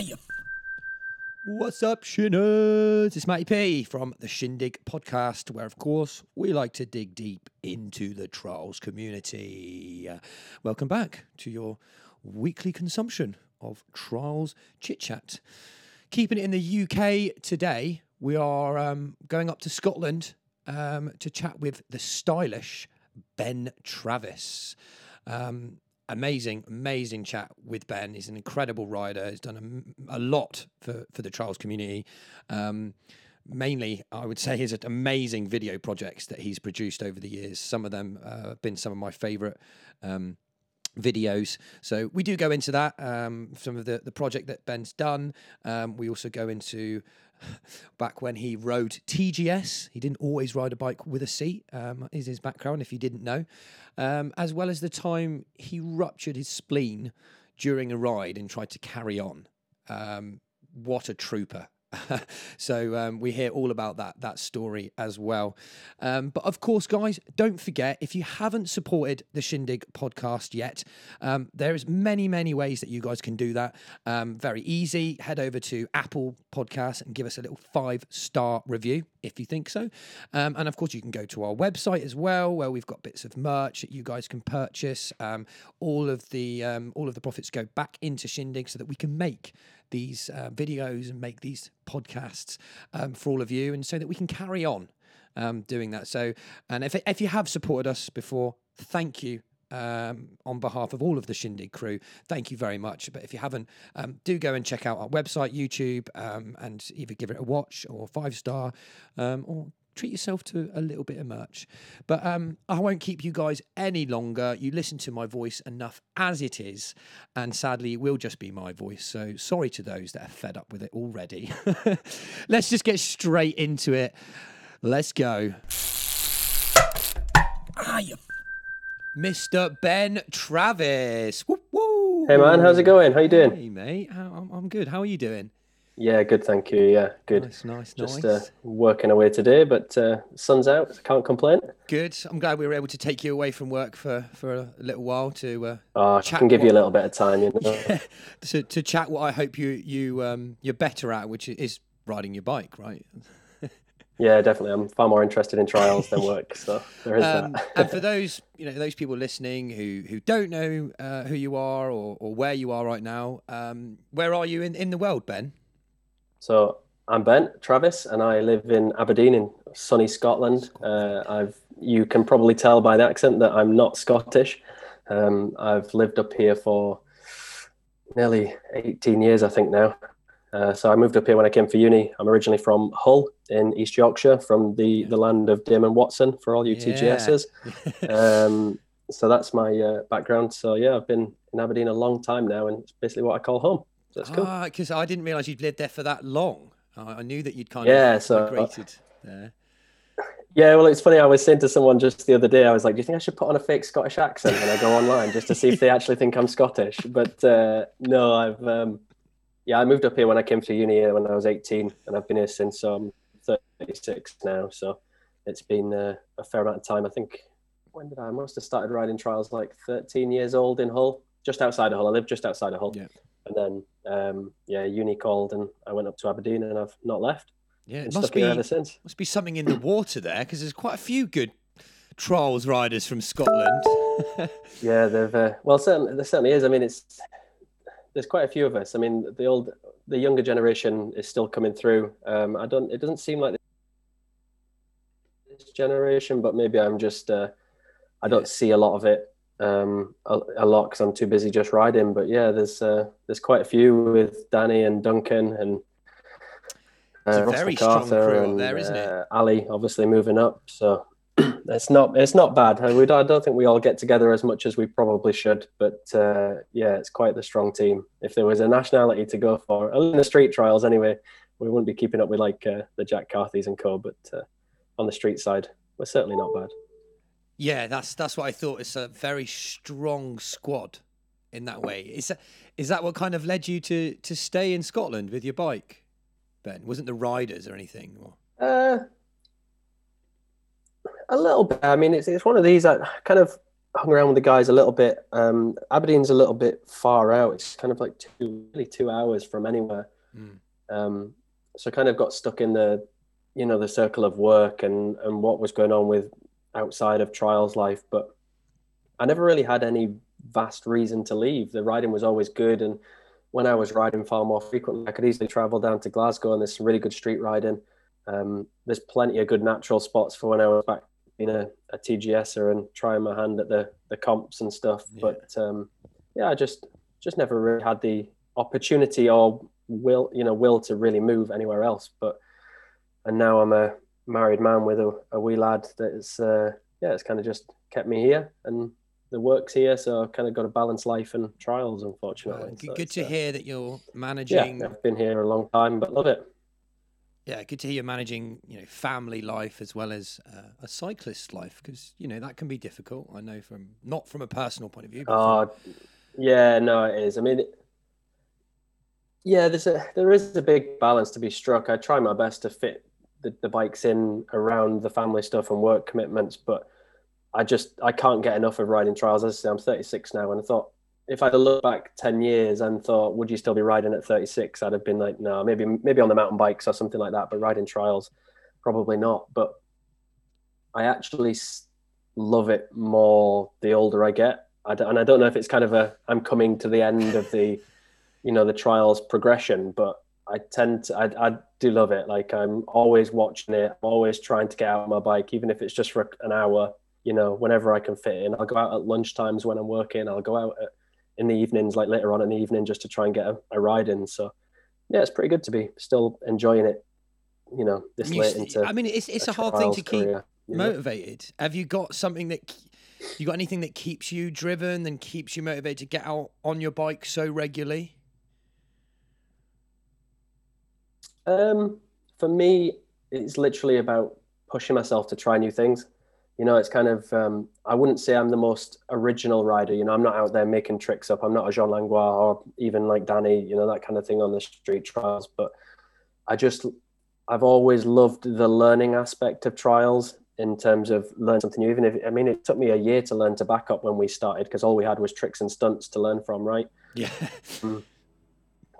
you? What's up, Shinners? It's Matty P from the Shindig podcast, where, of course, we like to dig deep into the trials community. Uh, welcome back to your weekly consumption of trials chit chat. Keeping it in the UK today, we are um, going up to Scotland um, to chat with the stylish Ben Travis. Um, amazing, amazing chat with Ben. He's an incredible rider. He's done a, a lot for, for the trials community. Um, mainly, I would say, his amazing video projects that he's produced over the years. Some of them uh, have been some of my favorite. Um, videos. So we do go into that. Um, some of the the project that Ben's done. Um, we also go into back when he rode TGS. He didn't always ride a bike with a seat. Um, is his background if you didn't know, um, as well as the time he ruptured his spleen during a ride and tried to carry on. Um, what a trooper! so um, we hear all about that that story as well. Um, but of course, guys, don't forget if you haven't supported the Shindig podcast yet, um, there is many many ways that you guys can do that. Um, very easy. Head over to Apple Podcasts and give us a little five star review if you think so. Um, and of course, you can go to our website as well, where we've got bits of merch that you guys can purchase. Um, all of the all of the profits go back into Shindig so that we can make these uh, videos and make these podcasts um, for all of you, and so that we can carry on um, doing that. So, and if if you have supported us before, thank you. Um, on behalf of all of the Shindig crew, thank you very much. But if you haven't, um, do go and check out our website, YouTube, um, and either give it a watch or five star, um, or treat yourself to a little bit of merch. But um, I won't keep you guys any longer. You listen to my voice enough as it is, and sadly, it will just be my voice. So sorry to those that are fed up with it already. Let's just get straight into it. Let's go. Ah, you. Mr. Ben Travis. Woo, woo. Hey man, how's it going? How you doing? Hey mate, How, I'm, I'm good. How are you doing? Yeah, good, thank you. Yeah, good. Nice, nice, Just nice. uh, working away today, but uh, sun's out. Can't complain. Good. I'm glad we were able to take you away from work for, for a little while to uh, Oh, I can give you a little bit of time, you know. to to chat what I hope you you um you're better at, which is riding your bike, right? yeah, definitely. I'm far more interested in trials than work, so there is Um, that. and for those you know those people listening who who don't know uh, who you are or, or where you are right now, um, where are you in, in the world, Ben? So I'm Ben Travis, and I live in Aberdeen in sunny Scotland. Uh, I've you can probably tell by the accent that I'm not Scottish. Um, I've lived up here for nearly 18 years, I think now. Uh, so I moved up here when I came for uni. I'm originally from Hull in East Yorkshire, from the, the land of Damon Watson for all you TGSs. Um, so that's my uh, background. So yeah, I've been in Aberdeen a long time now, and it's basically what I call home. So that's cool. Ah, because I didn't realise you'd lived there for that long. I, knew that you'd kind Yeah, of so- migrated there. Yeah, well, it's funny. I was saying to someone just the other day, I was like, "Do you think I should put on a fake Scottish accent when I go online just to see if they actually think I'm Scottish?" But uh, no, I've um, yeah, I moved up here when I came to uni when I was 18, and I've been here since I'm 36 now. So it's been uh, a fair amount of time. I think when did I? I must have started riding trials like 13 years old in Hull, just outside of Hull. I live just outside of Hull, Yeah. And then um, yeah, uni called, and I went up to Aberdeen, and I've not left. Yeah, it must be ever since. must be something in the water there because there's quite a few good trials riders from Scotland. Yeah, they've uh, well, certainly there certainly is. I mean, it's there's quite a few of us. I mean, the old, the younger generation is still coming through. Um, I don't. It doesn't seem like this generation, but maybe I'm just. Uh, I don't see a lot of it. Um, a, a lot because I'm too busy just riding. But yeah, there's uh, there's quite a few with Danny and Duncan and. Uh, Ross very MacArthur and, there, isn't it? uh, Ali obviously moving up, so it's not it's not bad. Uh, We don't, I don't think we all get together as much as we probably should, but uh, yeah, it's quite the strong team. If there was a nationality to go for, in the street trials anyway, we wouldn't be keeping up with like uh, the Jack Cartys and co. But uh, on the street side, we're certainly not bad. Yeah, that's that's what I thought. It's a very strong squad in that way. Is that is that what kind of led you to to stay in Scotland with your bike, Ben? Wasn't the riders or anything? Or... Uh, a little bit. I mean, it's it's one of these. I kind of hung around with the guys a little bit. Um, Aberdeen's a little bit far out. It's kind of like two, really two hours from anywhere. Mm. Um, so kind of got stuck in the, you know, the circle of work and and what was going on with outside of trials life. But I never really had any vast reason to leave. The riding was always good, and when I was riding far more frequently, I could easily travel down to Glasgow, and there's some really good street riding. Um, there's plenty of good natural spots for when I was back being a, a TGSer and trying my hand at the the comps and stuff. Yeah. But um, yeah, I just just never really had the opportunity or will you know will to really move anywhere else. But and now I'm a married man with a, a wee lad that's uh, yeah, it's kind of just kept me here and the work's here, so I've kind of got to balance life and trials, unfortunately. good, so to uh, hear that you're managing. Yeah, I've been here a long time, but love it. Yeah, good to hear you're managing, you know, family life as well as uh, a cyclist life because you know that can be difficult. I know from not from a personal point of view. Oh, from... yeah, no, it is. I mean, yeah, there's a there is a big balance to be struck. I try my best to fit the, the bikes in around the family stuff and work commitments, but I just I can't get enough of riding trials. As I say, I'm 36 now, and I thought if I'd looked back 10 years and thought, would you still be riding at 36? I'd have been like, no, maybe maybe on the mountain bikes or something like that, but riding trials, probably not. But I actually love it more the older I get, I and I don't know if it's kind of a I'm coming to the end of the, you know, the trials progression, but I tend to I, I do love it. Like I'm always watching it, I'm always trying to get out on my bike, even if it's just for an hour you know, whenever I can fit in. I'll go out at lunch times when I'm working. I'll go out at, in the evenings, like later on in the evening, just to try and get a, a, ride in. So, yeah, it's pretty good to be still enjoying it. You know, this you, late into. I mean, it's it's a, a hard thing to keep career, motivated. Know? Have you got something that you got anything that keeps you driven and keeps you motivated to get out on your bike so regularly? Um, for me, it's literally about pushing myself to try new things you know, it's kind of, um, I wouldn't say I'm the most original rider. You know, I'm not out there making tricks up. I'm not a Jean Langlois or even like Danny, you know, that kind of thing on the street trials. But I just, I've always loved the learning aspect of trials in terms of learn something new. Even if, I mean, it took me a year to learn to back up when we started because all we had was tricks and stunts to learn from, right? Yeah.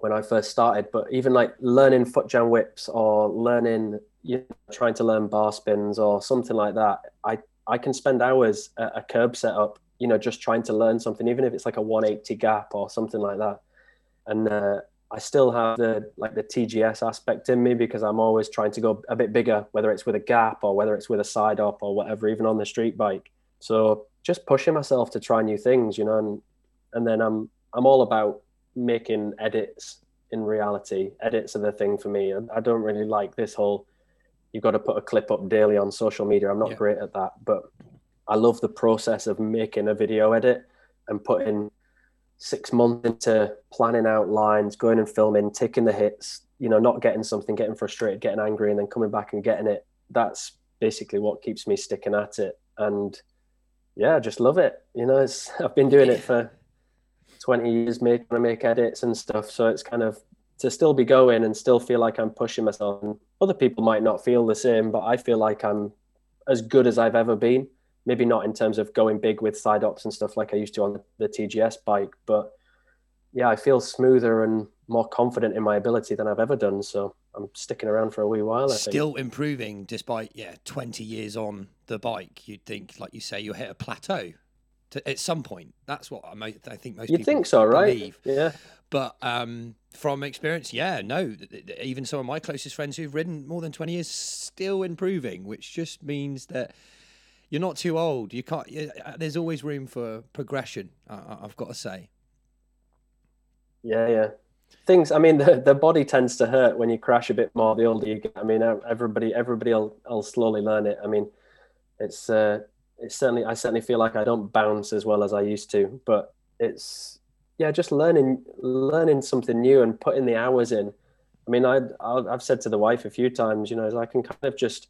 when I first started, but even like learning foot jam whips or learning, you know, trying to learn bar spins or something like that, I I can spend hours at a curb setup, you know, just trying to learn something, even if it's like a 180 gap or something like that. And uh, I still have the like the TGS aspect in me because I'm always trying to go a bit bigger, whether it's with a gap or whether it's with a side up or whatever, even on the street bike. So just pushing myself to try new things, you know, and and then I'm I'm all about making edits in reality. Edits are the thing for me. I don't really like this whole you've got to put a clip up daily on social media. I'm not yeah. great at that, but I love the process of making a video edit and putting six months into planning out lines, going and filming, taking the hits, you know, not getting something, getting frustrated, getting angry, and then coming back and getting it. That's basically what keeps me sticking at it. And yeah, I just love it. You know, it's I've been doing it for 20 years, making I make edits and stuff. So it's kind of to still be going and still feel like I'm pushing myself. And other people might not feel the same, but I feel like I'm as good as I've ever been. Maybe not in terms of going big with side ops and stuff like I used to on the TGS bike, but yeah, I feel smoother and more confident in my ability than I've ever done. So I'm sticking around for a wee while. I Still think. improving despite yeah, 20 years on the bike. You'd think, like you say, you hit a plateau to, at some point. That's what I, might, I think most. You think so, right? Believe. Yeah. But um, from experience, yeah, no. Even some of my closest friends who've ridden more than twenty years still improving, which just means that you're not too old. You can't. You, uh, there's always room for progression. I, I've got to say. Yeah, yeah. Things. I mean, the, the body tends to hurt when you crash a bit more. The older you get. I mean, everybody everybody will, will slowly learn it. I mean, it's uh, it's certainly I certainly feel like I don't bounce as well as I used to, but it's yeah, just learning learning something new and putting the hours in. I mean, I I've said to the wife a few times, you know, I can kind of just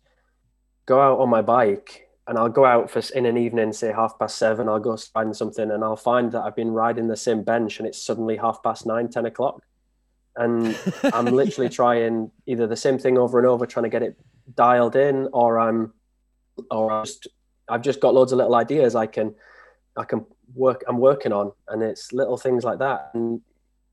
go out on my bike and I'll go out for in an evening, say half past seven. I'll go find something, and I'll find that I've been riding the same bench, and it's suddenly half past nine, ten o'clock, and I'm literally trying either the same thing over and over, trying to get it dialed in, or I'm, or I'm just I've just got loads of little ideas. I can I can work. I'm working on, and it's little things like that. And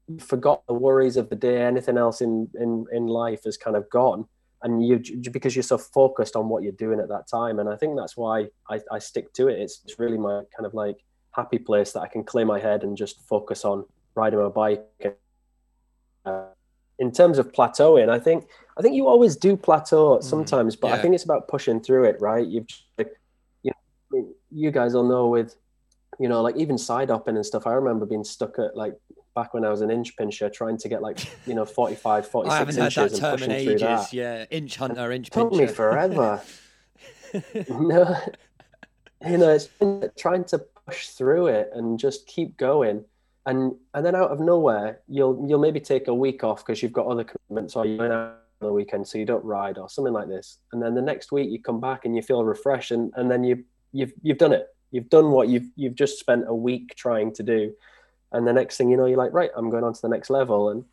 you forgot the worries of the day. Anything else in in in life is kind of gone, and you because you're so focused on what you're doing at that time. And I think that's why I, I stick to it. It's, it's really my kind of like happy place that I can clear my head and just focus on riding my bike. Uh, in terms of plateauing, I think I think you always do plateau mm, sometimes, but yeah. I think it's about pushing through it, right? You've you know, you guys all know with you know, like even side hopping and stuff. I remember being stuck at like back when I was an inch pincher trying to get like, you know, 45, 46 I haven't inches heard that term in ages. That. Yeah. Inch hunter, inch pincher. took me forever. no, you know, it's trying to push through it and just keep going. And and then out of nowhere, you'll you'll maybe take a week off because you've got other commitments or you're out on the weekend, so you don't ride or something like this. And then the next week you come back and you feel refreshed and, and then you you've you've done it You've done what you've you've just spent a week trying to do, and the next thing you know, you're like, right, I'm going on to the next level. And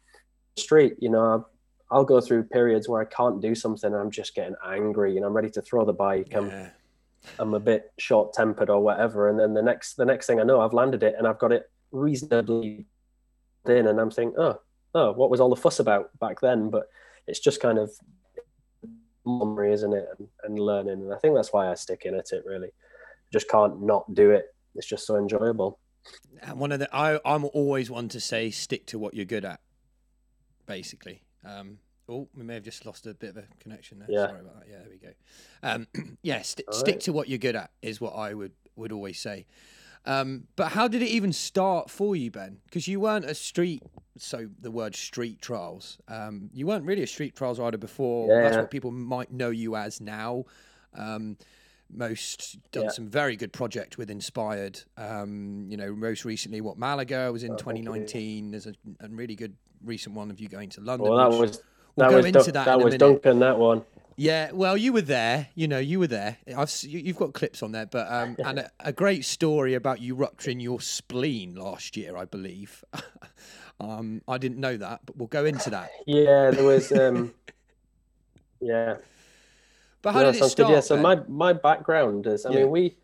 street, you know, I'll go through periods where I can't do something, and I'm just getting angry, and I'm ready to throw the bike. Yeah. I'm I'm a bit short tempered or whatever, and then the next the next thing I know, I've landed it and I've got it reasonably in, and I'm thinking, oh, oh, what was all the fuss about back then? But it's just kind of memory, isn't it, and, and learning, and I think that's why I stick in at it really just can't not do it. It's just so enjoyable. And one of the I, I'm always one to say stick to what you're good at. Basically. Um, oh, we may have just lost a bit of a connection there. Yeah. Sorry about that. Yeah, there we go. Um, yeah, st- stick to what you're good at is what I would would always say. Um, but how did it even start for you, Ben? Because you weren't a street, so the word street trials. Um, you weren't really a street trials rider before. Yeah. That's what people might know you as now. Um, most done yeah. some very good project with Inspired. Um, you know, most recently, what Malaga was in oh, 2019. There's a, a, really good recent one of you going to London. Well, that was we'll that was Dun- that, that was Duncan. That one. Yeah, well, you were there. You know, you were there. I've you've got clips on there, but um, and a, a, great story about you rupturing your spleen last year, I believe. um, I didn't know that, but we'll go into that. Yeah, there was. Um, yeah, but how did it start? Good. Yeah, so my my background is, I yeah. mean, we,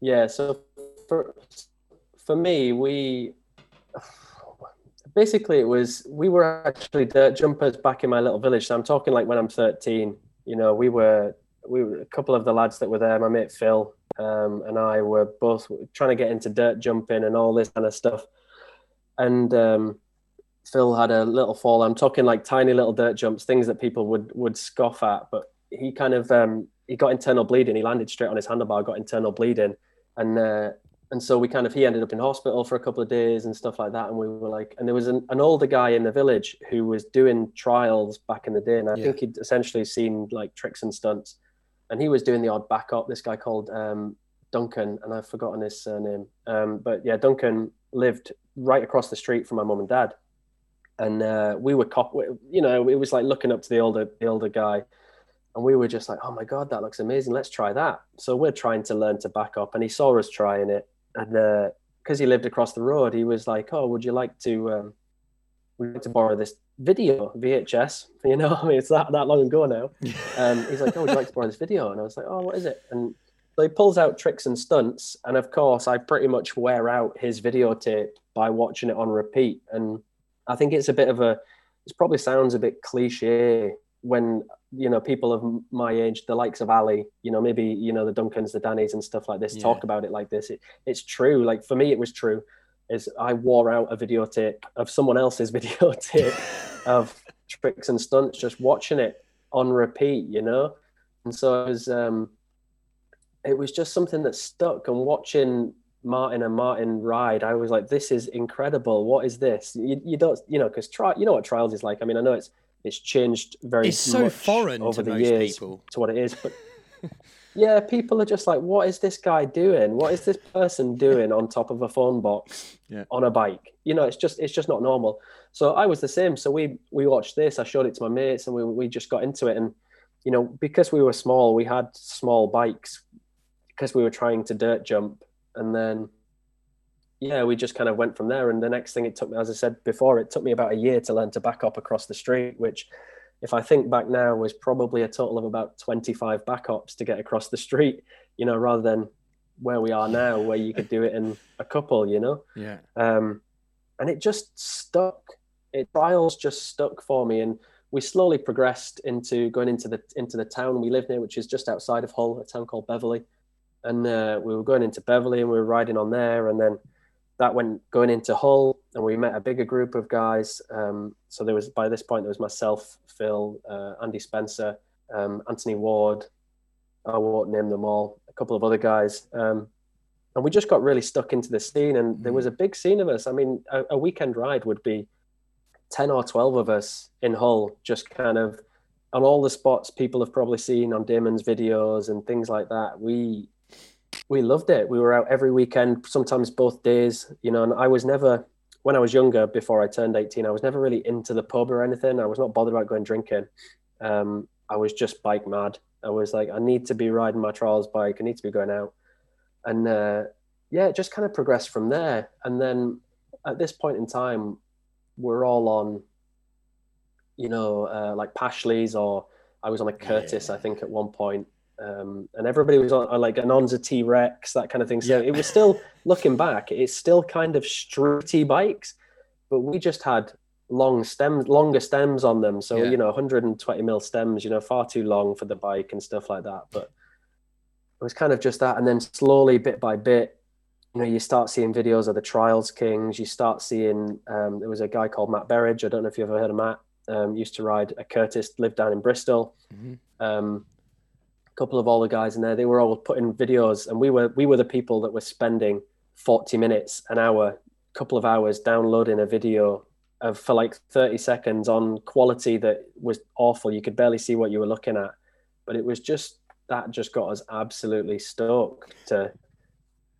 yeah. So for for me, we basically it was we were actually dirt jumpers back in my little village. So I'm talking like when I'm 13. You know, we were we were a couple of the lads that were there. My mate Phil um, and I were both trying to get into dirt jumping and all this kind of stuff. And um, Phil had a little fall. I'm talking like tiny little dirt jumps, things that people would would scoff at, but he kind of um, he got internal bleeding. He landed straight on his handlebar, got internal bleeding, and uh, and so we kind of he ended up in hospital for a couple of days and stuff like that. And we were like, and there was an, an older guy in the village who was doing trials back in the day, and I yeah. think he'd essentially seen like tricks and stunts, and he was doing the odd backup. This guy called um, Duncan, and I've forgotten his surname, um, but yeah, Duncan lived right across the street from my mum and dad, and uh, we were cop. You know, it was like looking up to the older the older guy and we were just like, oh my God, that looks amazing. Let's try that. So we're trying to learn to back up. And he saw us trying it. And because uh, he lived across the road, he was like, oh, would you like to, um, would like to borrow this video VHS? You know, I mean, it's that, that long ago now. Um, he's like, oh, would you like to borrow this video? And I was like, oh, what is it? And so he pulls out tricks and stunts. And of course, I pretty much wear out his videotape by watching it on repeat. And I think it's a bit of a, it probably sounds a bit cliche when you know people of my age the likes of ali you know maybe you know the duncans the dannys and stuff like this yeah. talk about it like this it, it's true like for me it was true is i wore out a videotape of someone else's videotape of tricks and stunts just watching it on repeat you know and so it was um it was just something that stuck and watching martin and martin ride i was like this is incredible. What is this? You, you don't you know because try you know what trials is like? I mean i know it's it's changed very it's so foreign over the years people. to what it is but yeah people are just like what is this guy doing? What is this person doing on top of a phone box yeah. on a bike? You know it's just it's just not normal. So i was the same. So we we watched this. I showed it to my mates and we, we just got into it. And you know because we were small we had small bikes because we were trying to dirt jump and then yeah, we just kind of went from there. And the next thing it took me, as I said before, it took me about a year to learn to back up across the street, which, if I think back now, was probably a total of about 25 backups to get across the street, you know, rather than where we are now, where you could do it in a couple, you know. Yeah. Um, and it just stuck. It trials just stuck for me, and we slowly progressed into going into the into the town we live near, which is just outside of Hull, a town called Beverley. And uh, we were going into Beverley, and we were riding on there, and then that went going into Hull, and we met a bigger group of guys. Um, so there was by this point there was myself, Phil, uh, Andy Spencer, um, Anthony Ward. I won't name them all. A couple of other guys, um, and we just got really stuck into the scene. And there was a big scene of us. I mean, a, a weekend ride would be ten or twelve of us in Hull, just kind of on all the spots people have probably seen on Damon's videos and things like that. We we loved it. We were out every weekend, sometimes both days, you know, and I was never, when I was younger, before I turned 18, I was never really into the pub or anything. I was not bothered about going drinking. Um, I was just bike mad. I was like, I need to be riding my trials bike. I need to be going out. And uh, yeah, it just kind of progressed from there. And then at this point in time, we're all on, you know, uh, like Pashley's or I was on a Curtis, yeah. I think, at one point um, and everybody was on, like an Onza T Rex, that kind of thing. So yeah. it was still looking back, it's still kind of streety bikes, but we just had long stems, longer stems on them. So yeah. you know, 120 mil stems, you know, far too long for the bike and stuff like that. But it was kind of just that, and then slowly, bit by bit, you know, you start seeing videos of the Trials Kings. You start seeing um, there was a guy called Matt Berridge. I don't know if you've ever heard of Matt. Um, used to ride a Curtis, lived down in Bristol. Mm-hmm. Um, couple of all the guys in there, they were all putting videos, and we were we were the people that were spending forty minutes, an hour, couple of hours downloading a video of for like thirty seconds on quality that was awful. You could barely see what you were looking at, but it was just that just got us absolutely stoked to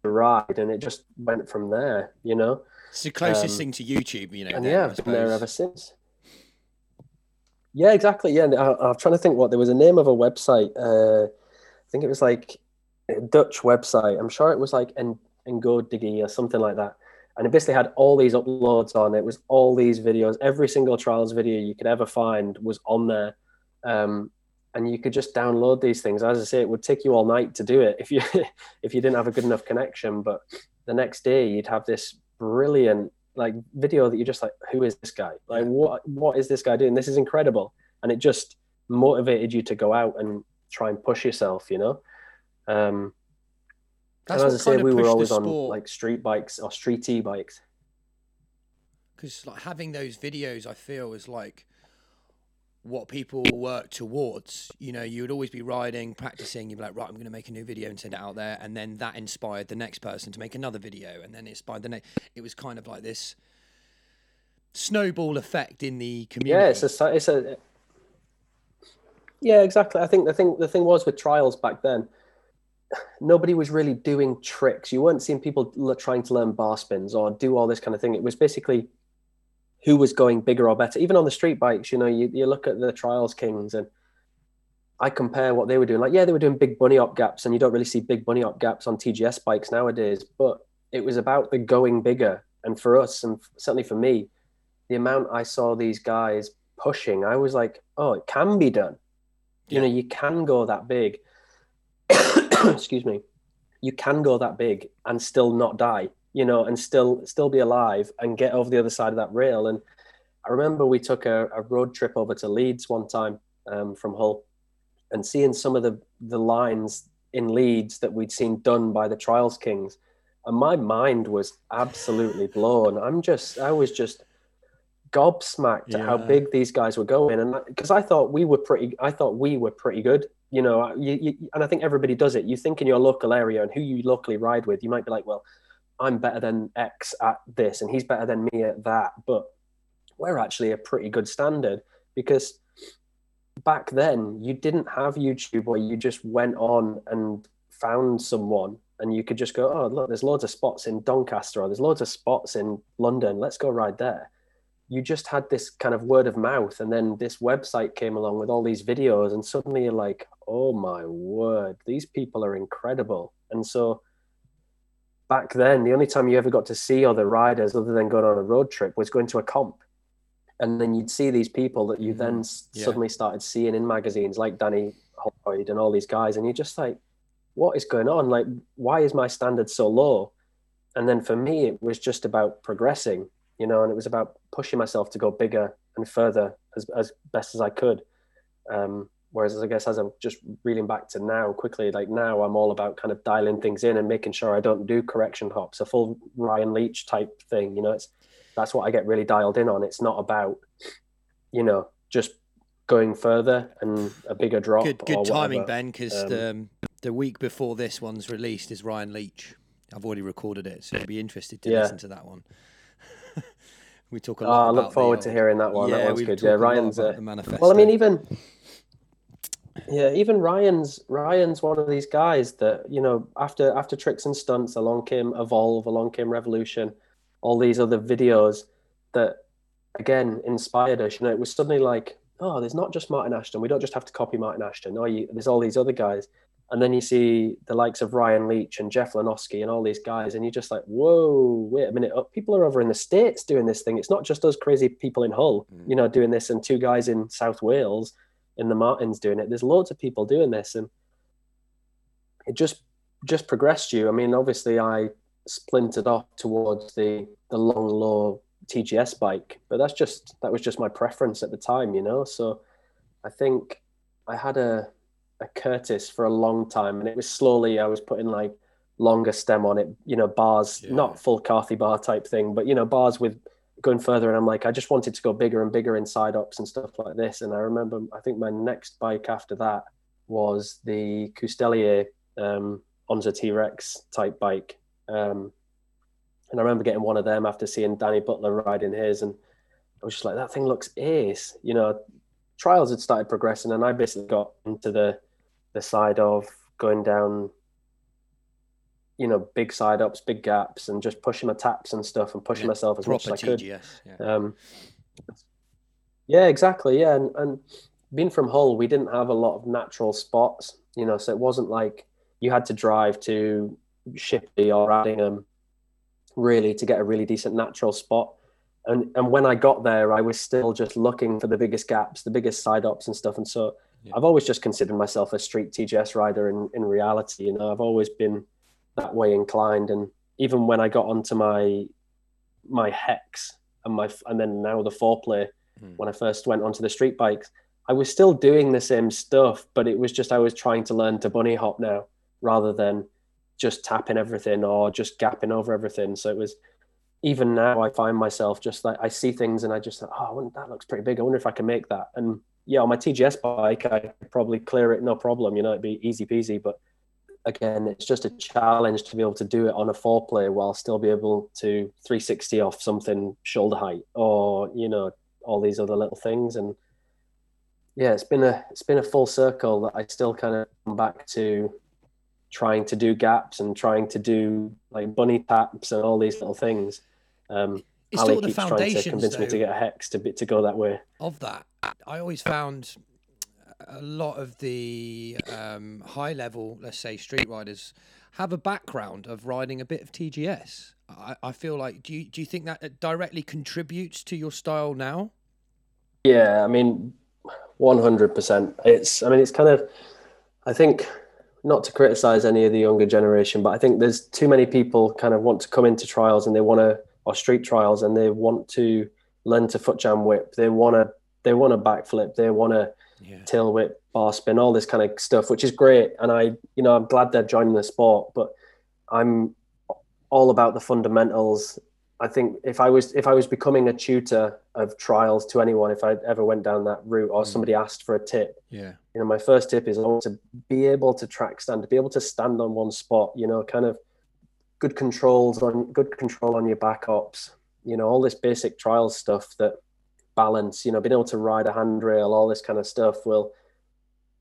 ride, and it just went from there. You know, it's the closest um, thing to YouTube. You know, and yeah, I've been there ever since. Yeah, exactly. Yeah, I, am trying to think what there was a name of a website. Uh, I think it was like a Dutch website. I'm sure it was like en Engodiggy or something like that. And it basically had all these uploads on it. Was all these videos, every single trials video you could ever find was on there. Um, and you could just download these things. As I say, it would take you all night to do it if you if you didn't have a good enough connection. But the next day, you'd have this brilliant like video that you're just like, who is this guy? Like, what what is this guy doing? This is incredible, and it just motivated you to go out and try and push yourself. You know. Um, That's and as I say, we were always on like street bikes or street e bikes. Because like having those videos, I feel is like what people work towards. You know, you would always be riding, practicing. You'd be like, right, I'm going to make a new video and send it out there, and then that inspired the next person to make another video, and then it inspired the next. It was kind of like this snowball effect in the community. Yeah, it's a, it's a. Yeah, exactly. I think the thing the thing was with trials back then, nobody was really doing tricks. You weren't seeing people trying to learn bar spins or do all this kind of thing. It was basically who was going bigger or better. Even on the street bikes, you know, you, you look at the Trials Kings and I compare what they were doing. Like, yeah, they were doing big bunny hop gaps, and you don't really see big bunny hop gaps on TGS bikes nowadays. But it was about the going bigger. And for us, and certainly for me, the amount I saw these guys pushing, I was like, oh, it can be done. Yeah. You know, you can go that big. Excuse me. You can go that big and still not die you know, and still still be alive and get over the other side of that rail. And I remember we took a, a road trip over to Leeds one time um, from Hull, and seeing some of the the lines in Leeds that we'd seen done by the Trials Kings, and my mind was absolutely blown. I'm just, I was just gobsmacked yeah. at how big these guys were going, and because I thought we were pretty, I thought we were pretty good. You know, you, you, and I think everybody does it. You think in your local area and who you locally ride with, you might be like, well, I'm better than X at this and he's better than me at that. But we're actually a pretty good standard because back then you didn't have YouTube where you just went on and found someone and you could just go, oh, look, there's loads of spots in Doncaster or there's loads of spots in London. Let's go ride there. You just had this kind of word of mouth. And then this website came along with all these videos. And suddenly you're like, oh my word, these people are incredible. And so back then, the only time you ever got to see other riders other than going on a road trip was going to a comp. And then you'd see these people that you mm-hmm. then yeah. suddenly started seeing in magazines like Danny Holroyd and all these guys. And you're just like, what is going on? Like, why is my standard so low? And then for me, it was just about progressing, you know, and it was about pushing myself to go bigger and further as, as best as I could. Um, whereas I guess as I'm just reeling back to now quickly, like now I'm all about kind of dialing things in and making sure I don't do correction hops, a full Ryan Leach type thing. You know, it's that's what I get really dialed in on. It's not about, you know, just going further and a bigger drop. Good, good timing, Ben, because um, the, the week before this one's released is Ryan Leach. I've already recorded it, so I'd be interested to yeah. listen to that one. we talk a lot. Oh, I look forward to hearing that one. Yeah, that one's good. Yeah, Ryan's a, well. I mean, even yeah, even Ryan's Ryan's one of these guys that you know after after tricks and stunts, along came Evolve, along came Revolution, all these other videos that again inspired us. You know, it was suddenly like, oh, there's not just Martin Ashton. We don't just have to copy Martin Ashton. No, you, there's all these other guys. And then you see the likes of Ryan Leach and Jeff Lenosky and all these guys, and you're just like, whoa, wait a minute. Oh, people are over in the States doing this thing. It's not just us crazy people in Hull, mm. you know, doing this, and two guys in South Wales in the Martins doing it. There's lots of people doing this, and it just just progressed you. I mean, obviously, I splintered off towards the the long low TGS bike, but that's just that was just my preference at the time, you know. So I think I had a a Curtis for a long time, and it was slowly I was putting like longer stem on it, you know, bars, yeah. not full Carty bar type thing, but you know, bars with going further. And I'm like, I just wanted to go bigger and bigger in side ops and stuff like this. And I remember, I think my next bike after that was the Coustellier um, Onza T Rex type bike. Um, and I remember getting one of them after seeing Danny Butler riding his, and I was just like, that thing looks ace. You know, trials had started progressing, and I basically got into the the side of going down, you know, big side ups, big gaps, and just pushing my taps and stuff, and pushing yeah, myself as much as I could. TGS, yeah. Um, yeah, exactly. Yeah, and, and being from Hull, we didn't have a lot of natural spots, you know, so it wasn't like you had to drive to Shipley or Addingham really to get a really decent natural spot. And and when I got there, I was still just looking for the biggest gaps, the biggest side ups and stuff. And so yeah. I've always just considered myself a street TGS rider in, in reality. You know, I've always been that way inclined. And even when I got onto my my hex and my and then now the Fourplay, mm. when I first went onto the street bikes, I was still doing the same stuff, but it was just I was trying to learn to bunny hop now rather than just tapping everything or just gapping over everything. So it was even now I find myself just like I see things and I just like, oh, that looks pretty big. I wonder if I can make that. And yeah, on my TGS bike, I could probably clear it no problem. You know, it'd be easy peasy. But again, it's just a challenge to be able to do it on a Fourplay while still be able to 360 off something shoulder height or you know all these other little things. And yeah, it's been a it's been a full circle that I still kind of come back to trying to do gaps and trying to do like bunny taps and all these little things. Um, it's Ali keeps trying to convince though, me to get a hex to to go that way. Of that, I always found a lot of the um, high level, let's say, street riders have a background of riding a bit of TGS. I, I feel like do you do you think that directly contributes to your style now? Yeah, I mean, one hundred percent. It's I mean, it's kind of I think not to criticize any of the younger generation, but I think there's too many people kind of want to come into trials and they want to or street trials and they want to learn to foot jam whip. They want to they want to backflip. They want to yeah. tail whip, bar spin, all this kind of stuff, which is great. And I, you know, I'm glad they're joining the sport, but I'm all about the fundamentals. I think if I was if I was becoming a tutor of trials to anyone, if I ever went down that route or mm. somebody asked for a tip, yeah, you know, my first tip is to be able to track stand, to be able to stand on one spot, you know, kind of good controls on good control on your back ops, you know, all this basic trial stuff that balance, you know, being able to ride a handrail, all this kind of stuff will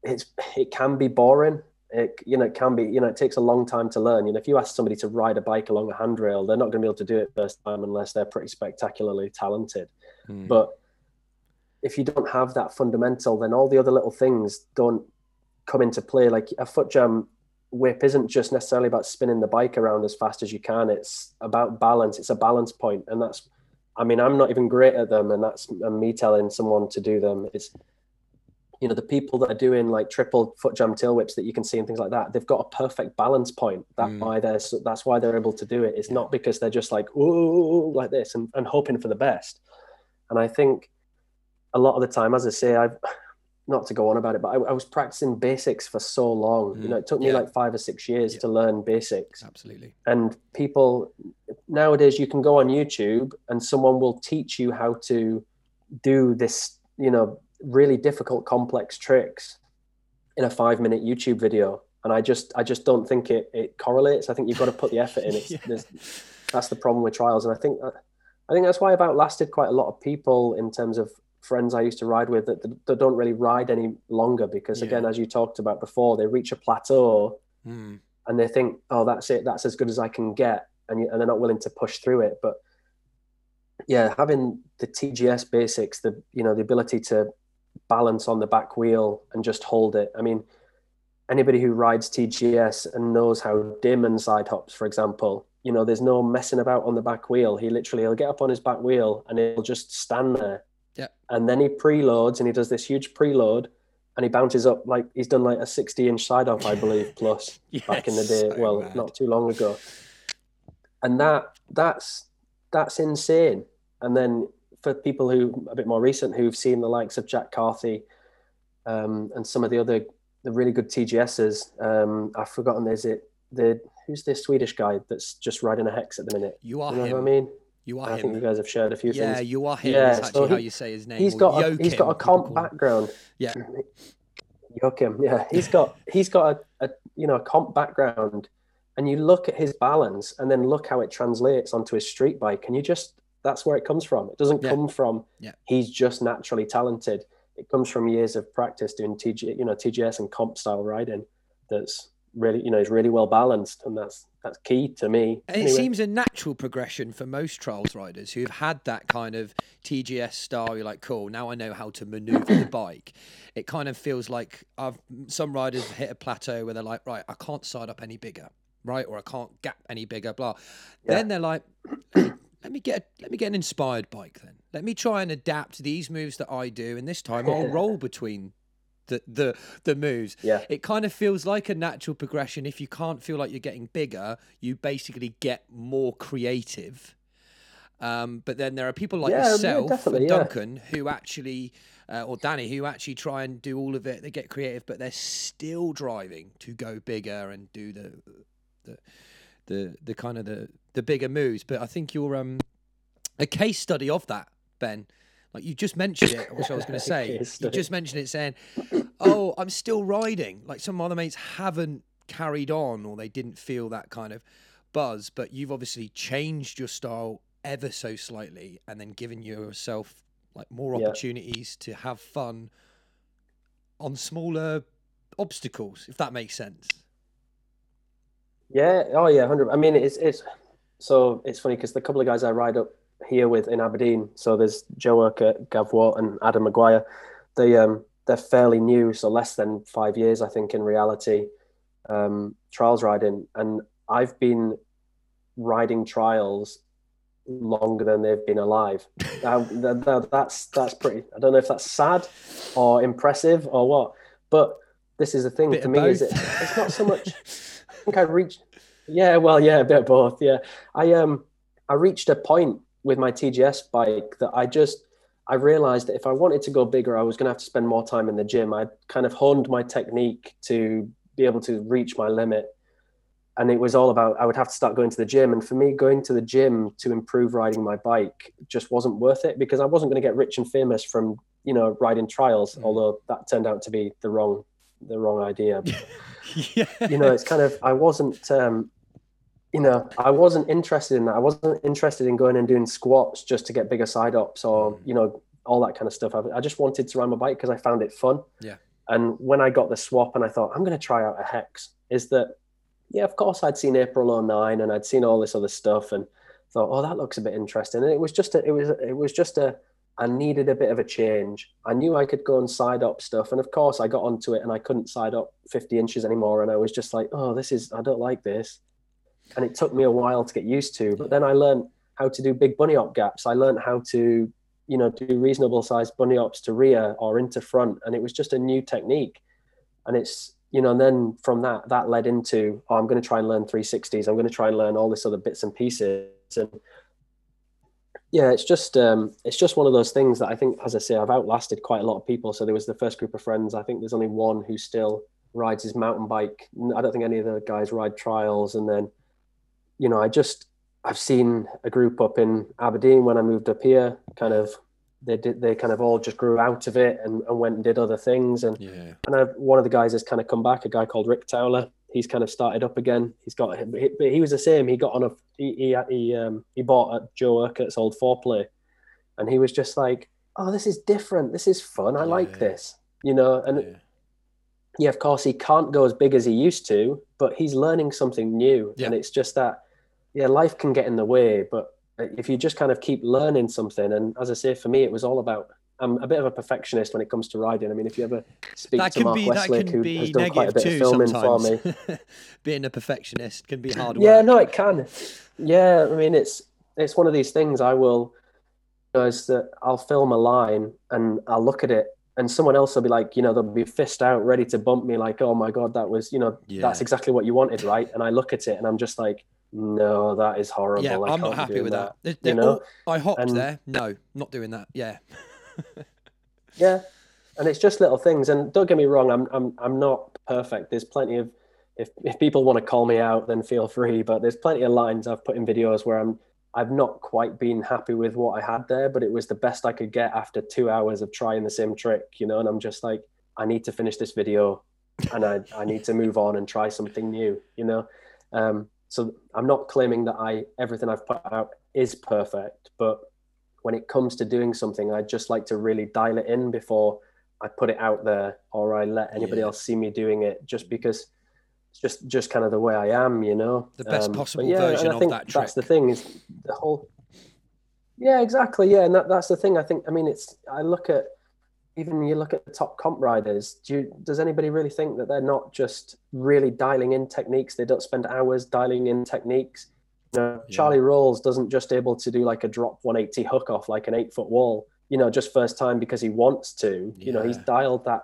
it's it can be boring. It you know, it can be, you know, it takes a long time to learn. You know, if you ask somebody to ride a bike along a handrail, they're not gonna be able to do it first time unless they're pretty spectacularly talented. Mm. But if you don't have that fundamental, then all the other little things don't come into play. Like a foot jam whip isn't just necessarily about spinning the bike around as fast as you can. It's about balance. It's a balance point, and that's. I mean, I'm not even great at them, and that's and me telling someone to do them. It's, you know the people that are doing like triple foot jam tail whips that you can see and things like that they've got a perfect balance point that mm. why they're that's why they're able to do it it's not because they're just like oh like this and, and hoping for the best and i think a lot of the time as i say i've not to go on about it but i, I was practicing basics for so long mm. you know it took me yeah. like five or six years yeah. to learn basics absolutely and people nowadays you can go on youtube and someone will teach you how to do this you know really difficult, complex tricks in a five minute YouTube video. And I just, I just don't think it, it correlates. I think you've got to put the effort in. It's, yeah. That's the problem with trials. And I think, I think that's why I've outlasted quite a lot of people in terms of friends I used to ride with that, that don't really ride any longer because yeah. again, as you talked about before, they reach a plateau mm. and they think, oh, that's it. That's as good as I can get. And, and they're not willing to push through it. But yeah, having the TGS basics, the, you know, the ability to balance on the back wheel and just hold it. I mean, anybody who rides TGS and knows how Damon side hops, for example, you know, there's no messing about on the back wheel. He literally he'll get up on his back wheel and he'll just stand there. Yeah. And then he preloads and he does this huge preload and he bounces up like he's done like a 60 inch side hop, I believe, plus yes, back in the day. So well, not too long ago. And that that's that's insane. And then for people who a bit more recent who've seen the likes of Jack Carty um, and some of the other the really good TGSs. Um, I've forgotten. Is it the who's this Swedish guy that's just riding a hex at the minute? You are you know him. I mean, you are. I him. think you guys have shared a few yeah, things. Yeah, you are him. Yeah, that's so he, how you say his name. He's got a, he's got a comp background. Yeah. Joachim, yeah, he's got he's got a, a you know a comp background, and you look at his balance, and then look how it translates onto his street bike, and you just that's where it comes from. It doesn't yeah. come from yeah. he's just naturally talented. It comes from years of practice doing TG, you know, TGS and comp style riding. That's really, you know, is really well balanced, and that's that's key to me. And anyway. it seems a natural progression for most trials riders who have had that kind of TGS style. You're like, cool, now I know how to maneuver the bike. It kind of feels like I've some riders hit a plateau where they're like, right, I can't side up any bigger, right, or I can't gap any bigger, blah. Yeah. Then they're like, let me get a, let me get an inspired bike then. Let me try and adapt these moves that I do, and this time I'll roll between the the the moves. Yeah. It kind of feels like a natural progression. If you can't feel like you're getting bigger, you basically get more creative. Um, but then there are people like yeah, yourself and Duncan yeah. who actually, uh, or Danny, who actually try and do all of it. They get creative, but they're still driving to go bigger and do the the the the kind of the the bigger moves. But I think you're um a case study of that, Ben. Like you just mentioned it, which I was going to say. you just mentioned it, saying, "Oh, I'm still riding." Like some other mates haven't carried on, or they didn't feel that kind of buzz. But you've obviously changed your style ever so slightly, and then given yourself like more opportunities yeah. to have fun on smaller obstacles, if that makes sense. Yeah. Oh, yeah. Hundred. I mean, it's it's so it's funny because the couple of guys I ride up here with in Aberdeen, so there's Joe Urquhart, Gav Watt, and Adam Maguire. They um they're fairly new, so less than five years, I think, in reality, um, trials riding, and I've been riding trials longer than they've been alive. that, that's that's pretty. I don't know if that's sad or impressive or what, but this is the thing for me. Is it, it's not so much. I think I reached. Yeah, well, yeah, a bit of both. Yeah, I um, I reached a point with my TGS bike that I just I realized that if I wanted to go bigger, I was going to have to spend more time in the gym. I kind of honed my technique to be able to reach my limit. And it was all about I would have to start going to the gym. And for me, going to the gym to improve riding my bike just wasn't worth it because I wasn't going to get rich and famous from you know riding trials. Mm. Although that turned out to be the wrong the wrong idea. yeah. You know, it's kind of I wasn't um, you know, I wasn't interested in that. I wasn't interested in going and doing squats just to get bigger side ups or mm. you know all that kind of stuff. I, I just wanted to ride my bike because I found it fun. Yeah. And when I got the swap and I thought I'm going to try out a hex, is that yeah, of course I'd seen April 09 and I'd seen all this other stuff and thought, oh, that looks a bit interesting. And it was just a, it was it was just a I needed a bit of a change. I knew I could go and side up stuff. And of course, I got onto it and I couldn't side up 50 inches anymore. And I was just like, oh, this is, I don't like this. And it took me a while to get used to. But then I learned how to do big bunny hop gaps. I learned how to you know, do reasonable sized bunny hops to rear or into front. And it was just a new technique. And it's, you know, and then from that, that led into, oh, I'm going to try and learn 360s. I'm going to try and learn all this other bits and pieces. And yeah, it's just, um, it's just one of those things that I think, as I say, I've outlasted quite a lot of people. So there was the first group of friends. I think there's only one who still rides his mountain bike. I don't think any of the guys ride trials. And then, you know, I just, I've seen a group up in Aberdeen when I moved up here, kind of they did they kind of all just grew out of it and, and went and did other things. And yeah. and I've, one of the guys has kind of come back a guy called Rick Towler. He's kind of started up again. He's got him, he, he was the same. He got on a he he, he, um, he bought at Joe Urquhart's old Fourplay. And he was just like oh this is different. This is fun. I yeah. like this you know? And yeah. yeah of course he can't go as big as he used to but he's learning something new. Yeah. and it's just that yeah life can get in the way but uh, if you just kind of keep learning something and as i say for me it was all about i'm a bit of a perfectionist when it comes to riding i mean if you ever speak that to mark be, westlake who has done quite a bit of filming sometimes. for me being a perfectionist can be hard work. yeah work. no it can yeah i mean it's it's one of these things i will you know, is that i'll film a line and i'll look at it and someone else will be like, you know, they'll be fist out, ready to bump me, like, oh my god, that was, you know, yeah. that's exactly what you wanted, right? And I look at it and I'm just like, no, that is horrible. Yeah, I am not happy with that. that. you know? All, I hopped and, there. No, not doing that. Yeah. yeah, and it's just little things. And don't get me wrong, I'm I'm I'm not perfect. There's plenty of if if people want to call me out, then feel free. But there's plenty of lines I've put in videos where I'm I've not quite been happy with what I had there, but it was the best I could get after two hours of trying the same trick, you know. And I'm just like, I need to finish this video, and I I need to move on and try something new, you know. Um, so I'm not claiming that I everything I've put out is perfect, but when it comes to doing something, I just like to really dial it in before I put it out there or I let anybody yeah. else see me doing it just because it's just just kind of the way I am, you know. The best um, possible yeah, version of that trick. That's the thing is the whole Yeah, exactly. Yeah, and that, that's the thing. I think I mean it's I look at even you look at the top comp riders, do you, does anybody really think that they're not just really dialing in techniques? They don't spend hours dialing in techniques. You know, yeah. Charlie Rolls doesn't just able to do like a drop 180 hook off like an eight foot wall, you know, just first time because he wants to. Yeah. You know, he's dialed that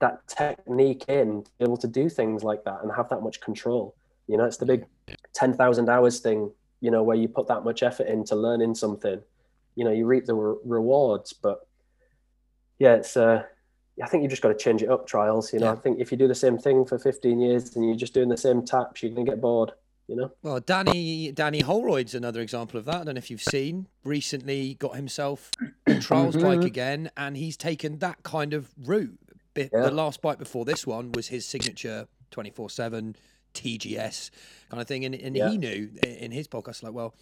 that technique in to be able to do things like that and have that much control. You know, it's the big 10,000 hours thing, you know, where you put that much effort into learning something. You know, you reap the re- rewards, but yeah, it's uh, I think you've just got to change it up. Trials, you know. Yeah. I think if you do the same thing for 15 years and you're just doing the same taps, you're gonna get bored. You know. Well, Danny Danny Holroyd's another example of that. I don't know if you've seen. Recently, got himself a trials bike mm-hmm. again, and he's taken that kind of route. Yeah. The last bike before this one was his signature 24 seven TGS kind of thing, and, and yeah. he knew in his podcast like, well.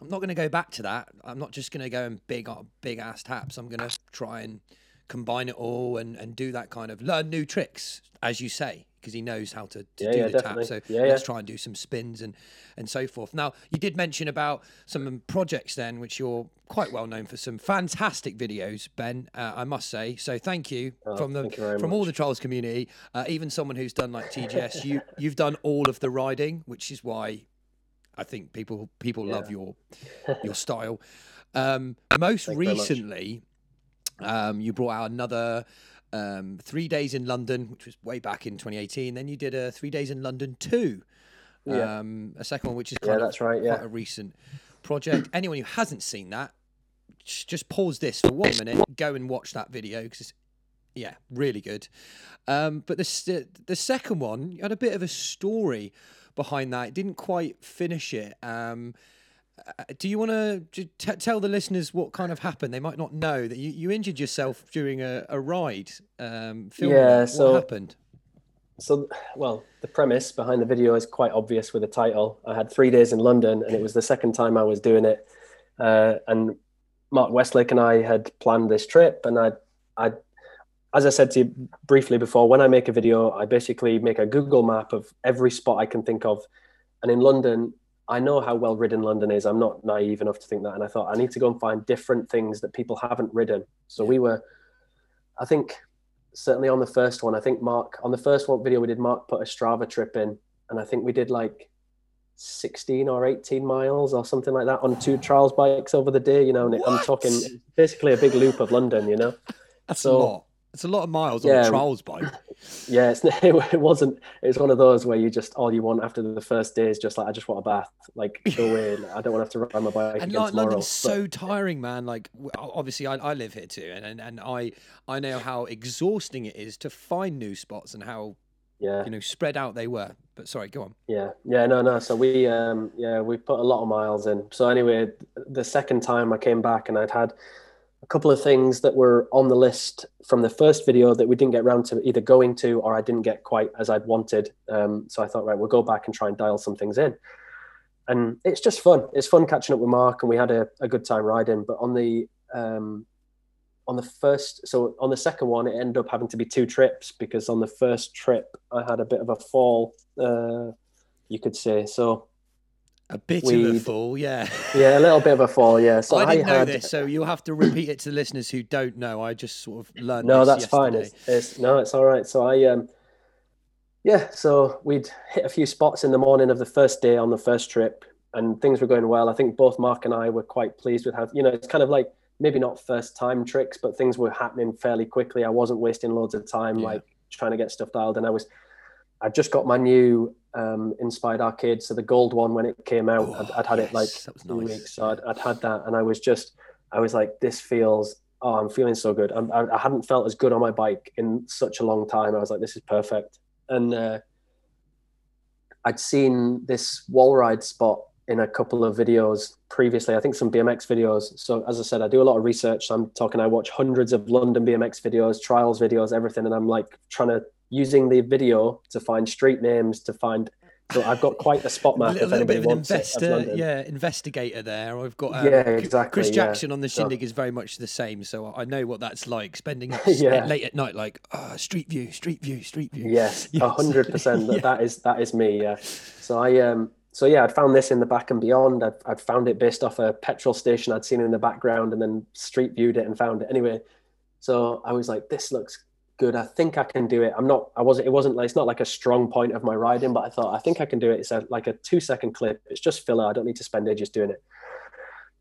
I'm not going to go back to that. I'm not just going to go and big, big ass taps. I'm going to try and combine it all and, and do that kind of learn new tricks, as you say, because he knows how to, to yeah, do yeah, the definitely. tap. So yeah, let's try and do some spins and and so forth. Now you did mention about some projects then, which you're quite well known for some fantastic videos, Ben. Uh, I must say. So thank you oh, from the you from much. all the trials community, uh, even someone who's done like TGS. you you've done all of the riding, which is why I think people people love your your style. Um, most recently, um, you brought out another um, three days in London, which was way back in 2018. Then you did a three days in London two, yeah. um, a second one, which is yeah, that's right, yeah. quite a recent project. Anyone who hasn't seen that, just pause this for one minute, go and watch that video because it's yeah, really good. Um, but the the second one you had a bit of a story behind that. It didn't quite finish it. Um, uh, do you want to t- tell the listeners what kind of happened? They might not know that you, you injured yourself during a, a ride. Um, yeah, what so happened? So, well, the premise behind the video is quite obvious with the title. I had three days in London, and it was the second time I was doing it. Uh, and Mark Westlake and I had planned this trip, and I, I, as I said to you briefly before, when I make a video, I basically make a Google map of every spot I can think of. And in London, I know how well ridden London is. I'm not naive enough to think that. And I thought I need to go and find different things that people haven't ridden. So we were, I think, certainly on the first one, I think Mark, on the first one video we did, Mark put a Strava trip in. And I think we did like 16 or 18 miles or something like that on two trials bikes over the day. You know, and I'm talking basically a big loop of London. You know. That's So- a lot. It's a lot of miles on a trials bike. Yeah, it's, it wasn't. It's one of those where you just all you want after the first day is just like I just want a bath. Like go away. I don't want to have to ride my bike and again like, tomorrow. London's But- so tiring, man. Like, obviously, I, I live here too, and, and and I I know how exhausting it is to find new spots and how yeah, you know spread out they were. But sorry, go on. yeah, yeah. No, no. So we, um, yeah, we put a lot of miles in. So anyway, the second time I came back and I'd had a couple of things that were on the list from the first video that we didn't get round to either going to or I didn't get quite as I'd wanted. Um, so I thought, right, we'll go back and try and dial some things in. And it's just fun. It's fun catching up with Mark, and we had a, a good time riding. But on the um, on the first, so on the second one, it ended up having to be two trips because on the first trip I had a bit of a fall, uh, you could say. So A bit of a fall, yeah. yeah, a little bit of a fall. Yeah. So I didn't know had, this, so you'll have to repeat it to the listeners who don't know. I just sort of learned. No, that's fine. It's, it's no, it's all right. So I um yeah, so we'd hit a few spots in the morning of the first day on the first trip and things were going well. I think both Mark and I were quite pleased with how you know, it's kind of like maybe not first time tricks, but things were happening fairly quickly. I wasn't wasting loads of time Yeah. like trying to get stuff dialed and I was I just got my new um, Inspired Arcade, so the gold one when it came out, I'd, I'd had it like yes, two nice. weeks, so I'd, I'd had that, and I was just, I was like, this feels, oh, I'm feeling so good. I'm, I, I hadn't felt as good on my bike in such a long time. I was like, this is perfect, and uh, I'd seen this wall ride spot in a couple of videos previously. I think some BMX videos. So as I said, I do a lot of research. So I'm talking. I watch hundreds of London BMX videos, trials videos, everything, and I'm like trying to using the video to find street names to find. So I've got quite a spot A map. little, if little bit anybody of an wants it, of investor, yeah, investigator there. I've got um, Yeah, Chris- exactly, Chris yeah. Jackson on the Shindig is very much the same, so I know what that's like. Spending Yeah. late at night, like oh, Street View, Street View, Street View. Yes, hundred percent. Yeah. That that is that is me. Yeah. So I um so yeah, I'd found this in the back and beyond. I'd, I'd found it based off a petrol station I'd seen in the background, and then street viewed it and found it. Anyway, so I was like, this looks good. I think I can do it. I'm not. I wasn't. It wasn't like it's not like a strong point of my riding, but I thought I think I can do it. It's a, like a two second clip. It's just filler. I don't need to spend ages doing it.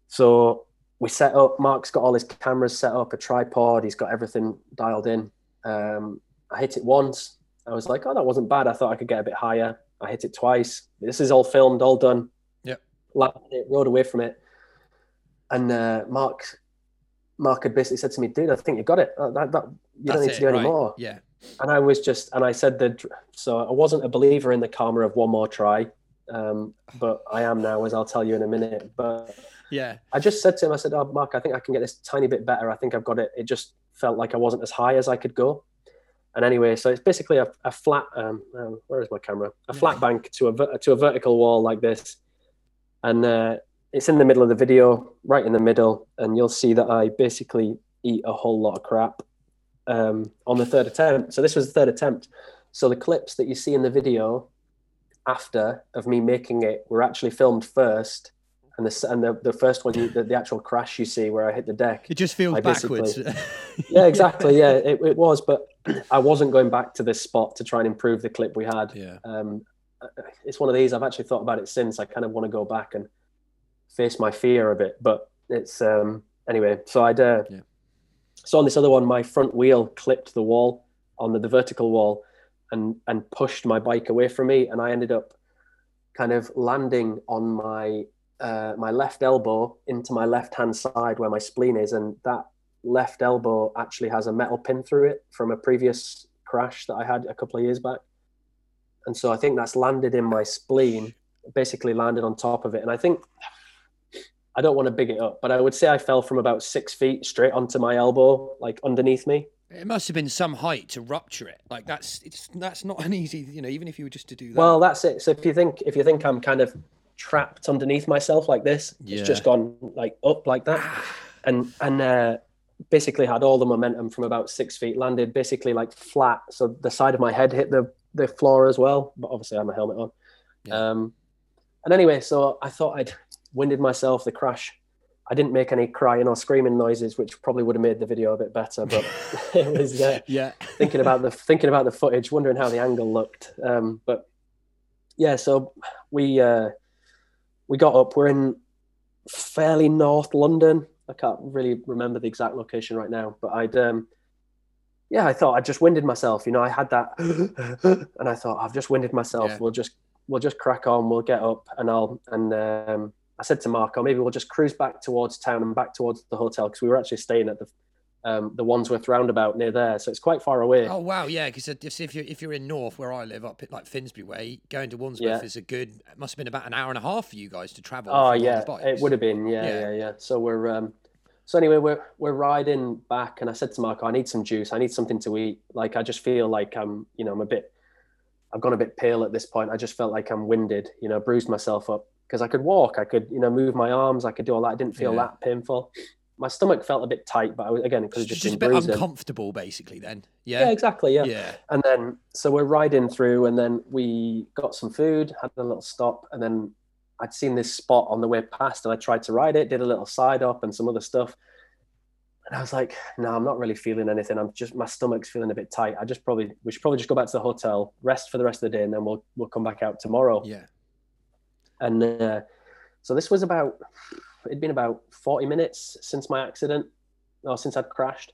So we set up. Mark's got all his cameras set up, a tripod. He's got everything dialed in. Um, I hit it once. I was like, oh, that wasn't bad. I thought I could get a bit higher. I hit it twice. This is all filmed, all done. Yeah. Landed it, rode away from it. And uh, Mark, Mark had basically said to me, dude, I think you got it. Uh, that, that, you don't That's need to do any right. more. Yeah, And I was just, and I said that, so I wasn't a believer in the karma of one more try. Um, but I am now, as I'll tell you in a minute. But yeah. I just said to him, I said, "Oh, Mark, I think I can get this tiny bit better. I think I've got it." It just felt like I wasn't as high as I could go. And anyway, so it's basically a, a flat. Um, um, where is my camera? A flat bank to a to a vertical wall like this, and uh, it's in the middle of the video, right in the middle, and you'll see that I basically eat a whole lot of crap um, on the third attempt. So this was the third attempt. So the clips that you see in the video after of me making it were actually filmed first, and the and the, the first one, you, the, the actual crash you see where I hit the deck. It just feels backwards. Yeah, exactly. Yeah, it, it was, but I wasn't going back to this spot to try and improve the clip we had. yeah. Um, it's one of these. I've actually thought about it since. I kind of want to go back and face my fear a bit, but it's um, anyway. So I'd uh, Yeah. so on this other one, my front wheel clipped the wall on the, the vertical wall, and and pushed my bike away from me, and I ended up kind of landing on my uh, my left elbow into my left hand side where my spleen is, and that left elbow actually has a metal pin through it from a previous crash that I had a couple of years back. And so I think that's landed in my spleen, basically landed on top of it. And I think I don't want to big it up, but I would say I fell from about six feet straight onto my elbow, like underneath me. It must have been some height to rupture it. Like that's it's that's not an easy, you know, even if you were just to do that. Well, that's it. So if you think if you think I'm kind of trapped underneath myself like this, Yeah. it's just gone like up like that, and and uh, basically had all the momentum from about six feet, landed basically like flat. So the side of my head hit the the floor as well, but obviously I had my helmet on. Yeah. Um, and anyway, so I thought I'd winded myself. The crash. I didn't make any crying or screaming noises, which probably would have made the video a bit better. But it was uh, yeah. thinking about the thinking about the footage, wondering how the angle looked. Um, but yeah, so we uh, we got up. We're in fairly North London. I can't really remember the exact location right now, but I'd um, yeah, I thought I just winded myself. You know, I had that, and I thought I've just winded myself. Yeah. We'll just we'll just crack on. We'll get up, and I'll and um, I said to Marco, maybe we'll just cruise back towards town and back towards the hotel because we were actually staying at the um, the Wandsworth roundabout near there, so it's quite far away. Oh wow, yeah, because if you're if you're in North where I live, up at like Finsbury way, going to Wandsworth yeah. is a good. It must have been about an hour and a half for you guys to travel. Oh yeah, it would have been. Yeah, yeah, yeah, yeah. So we're um, so anyway, we're we're riding back, and I said to Marco, I need some juice. I need something to eat. Like I just feel like I'm, you know, I'm a bit. I've gone a bit pale at this point. I just felt like I'm winded. You know, bruised myself up because I could walk, I could, you know, move my arms, I could do all that. I didn't feel yeah. that painful my stomach felt a bit tight, but I was again because just, just a bit bruising. uncomfortable, basically. Then, yeah, yeah, exactly, yeah. yeah. And then so we're riding through, and then we got some food, had a little stop, and then I'd seen this spot on the way past, and I tried to ride it, did a little side up and some other stuff, and I was like, no, I'm not really feeling anything. I'm just my stomach's feeling a bit tight. I just probably we should probably just go back to the hotel, rest for the rest of the day, and then we'll we'll come back out tomorrow. Yeah. And uh, so this was about it'd been about 40 minutes since my accident or since I'd crashed.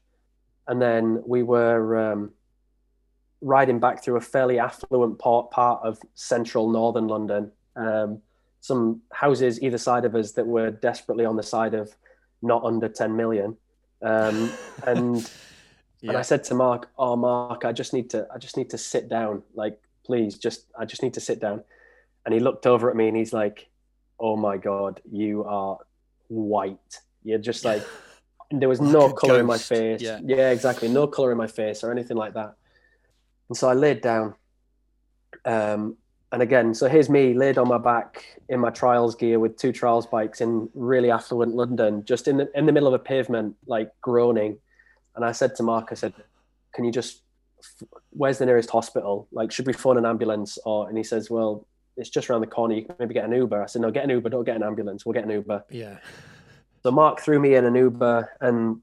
And then we were um, riding back through a fairly affluent part, part of central northern London. Um, some houses either side of us that were desperately on the side of not under 10 million. Um, and yeah. and I said to Mark, "Oh, Mark, I just need to, I just need to sit down. Like, please, just, I just need to sit down." And he looked over at me and he's like, "Oh my God, you are white. You're just like there was like no color ghost. in my face. Yeah. yeah, exactly. No color in my face or anything like that. And so I laid down. Um, and again, so here's me laid on my back in my trials gear with two trials bikes in really affluent London, just in the in the middle of a pavement, like groaning. And I said to Mark, I said, "Can you just? Where's the nearest hospital? Like, should we phone an ambulance?" Or and he says, "Well, it's just around the corner. You can maybe get an Uber. I said, no, get an Uber. Don't get an ambulance. We'll get an Uber. Yeah. So Mark threw me in an Uber and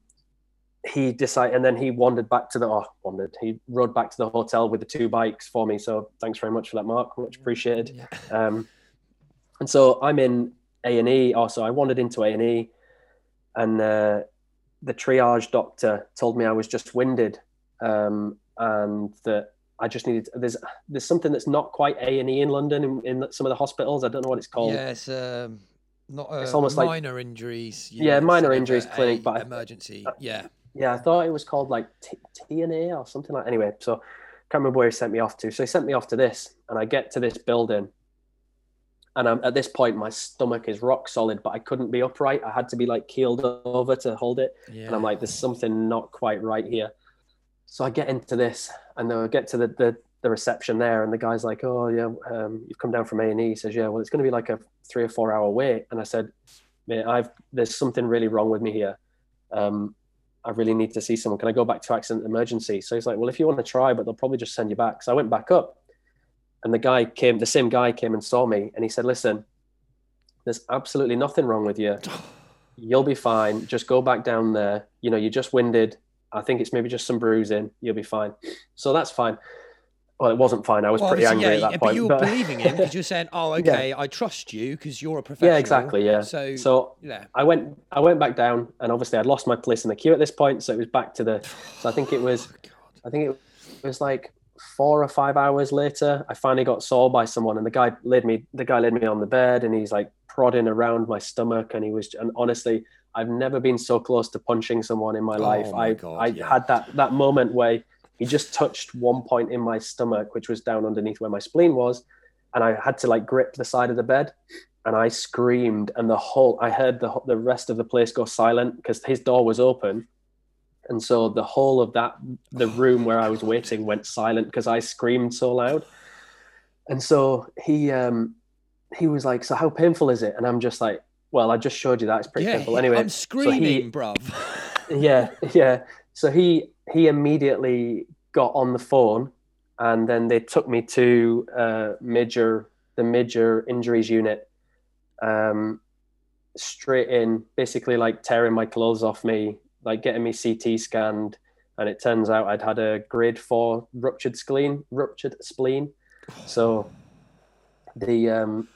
he decided, and then he wandered back to the, oh, wandered. He rode back to the hotel with the two bikes for me. So thanks very much for that, Mark. Much appreciated. Yeah. Um, and so I'm in A and E. Also, I wandered into A and E, and uh, the triage doctor told me I was just winded, um, and that I just needed. There's there's something that's not quite A and E in London in, in, some of the hospitals. I don't know what it's called. Yeah, it's um, not. Uh, it's almost minor like, injuries. Yeah, minor injuries clinic, but emergency. yeah. Yeah, I thought it was called like T and A or something like. Anyway, so can't remember where he sent me off to. So he sent me off to this, and I get to this building, and I'm at this point my stomach is rock solid, but I couldn't be upright. I had to be like keeled over to hold it, yeah. and I'm like, there's something not quite right here. So I get into this, and then I get to the, the, the reception there, and the guy's like, "Oh yeah, um, you've come down from A and E." He says, "Yeah, well, it's going to be like a three or four hour wait." And I said, "Mate, I've there's something really wrong with me here. Um, I really need to see someone. Can I go back to accident emergency?" So he's like, "Well, if you want to try, but they'll probably just send you back." So I went back up, and the guy came, the same guy came and saw me, and he said, "Listen, there's absolutely nothing wrong with you. You'll be fine. Just go back down there. You know, you just winded. I think it's maybe just some bruising. You'll be fine. So that's fine. Well, it wasn't fine. I was well, pretty angry yeah, at that yeah, point. But you were but... believing him because you're saying, "Oh, okay, yeah. I trust you because you're a professional." Yeah, exactly. Yeah. So, so yeah, I went, I went back down, and obviously I'd lost my place in the queue at this point, so it was back to the. So I think it was, oh, I think it was like four or five hours later. I finally got saw by someone, and the guy laid me, the guy laid me on the bed, and he's like prodding around my stomach, and he was, and honestly, I've never been so close to punching someone in my oh life. My I God, I yeah. had that that moment where he just touched one point in my stomach, which was down underneath where my spleen was, and I had to like grip the side of the bed, and I screamed, and the whole I heard the the rest of the place go silent because his door was open, and so the whole of that the room where I was waiting went silent because I screamed so loud, and so he um he was like, "So how painful is it?" And I'm just like, well, I just showed you that. It's pretty yeah, simple. Anyway, I'm screaming, so he, bruv. yeah, yeah. So he he immediately got on the phone, and then they took me to uh, major the major injuries unit. Um, straight in, basically like tearing my clothes off me, like getting me CT scanned, and it turns out I'd had a grade four ruptured spleen, ruptured spleen. So the um,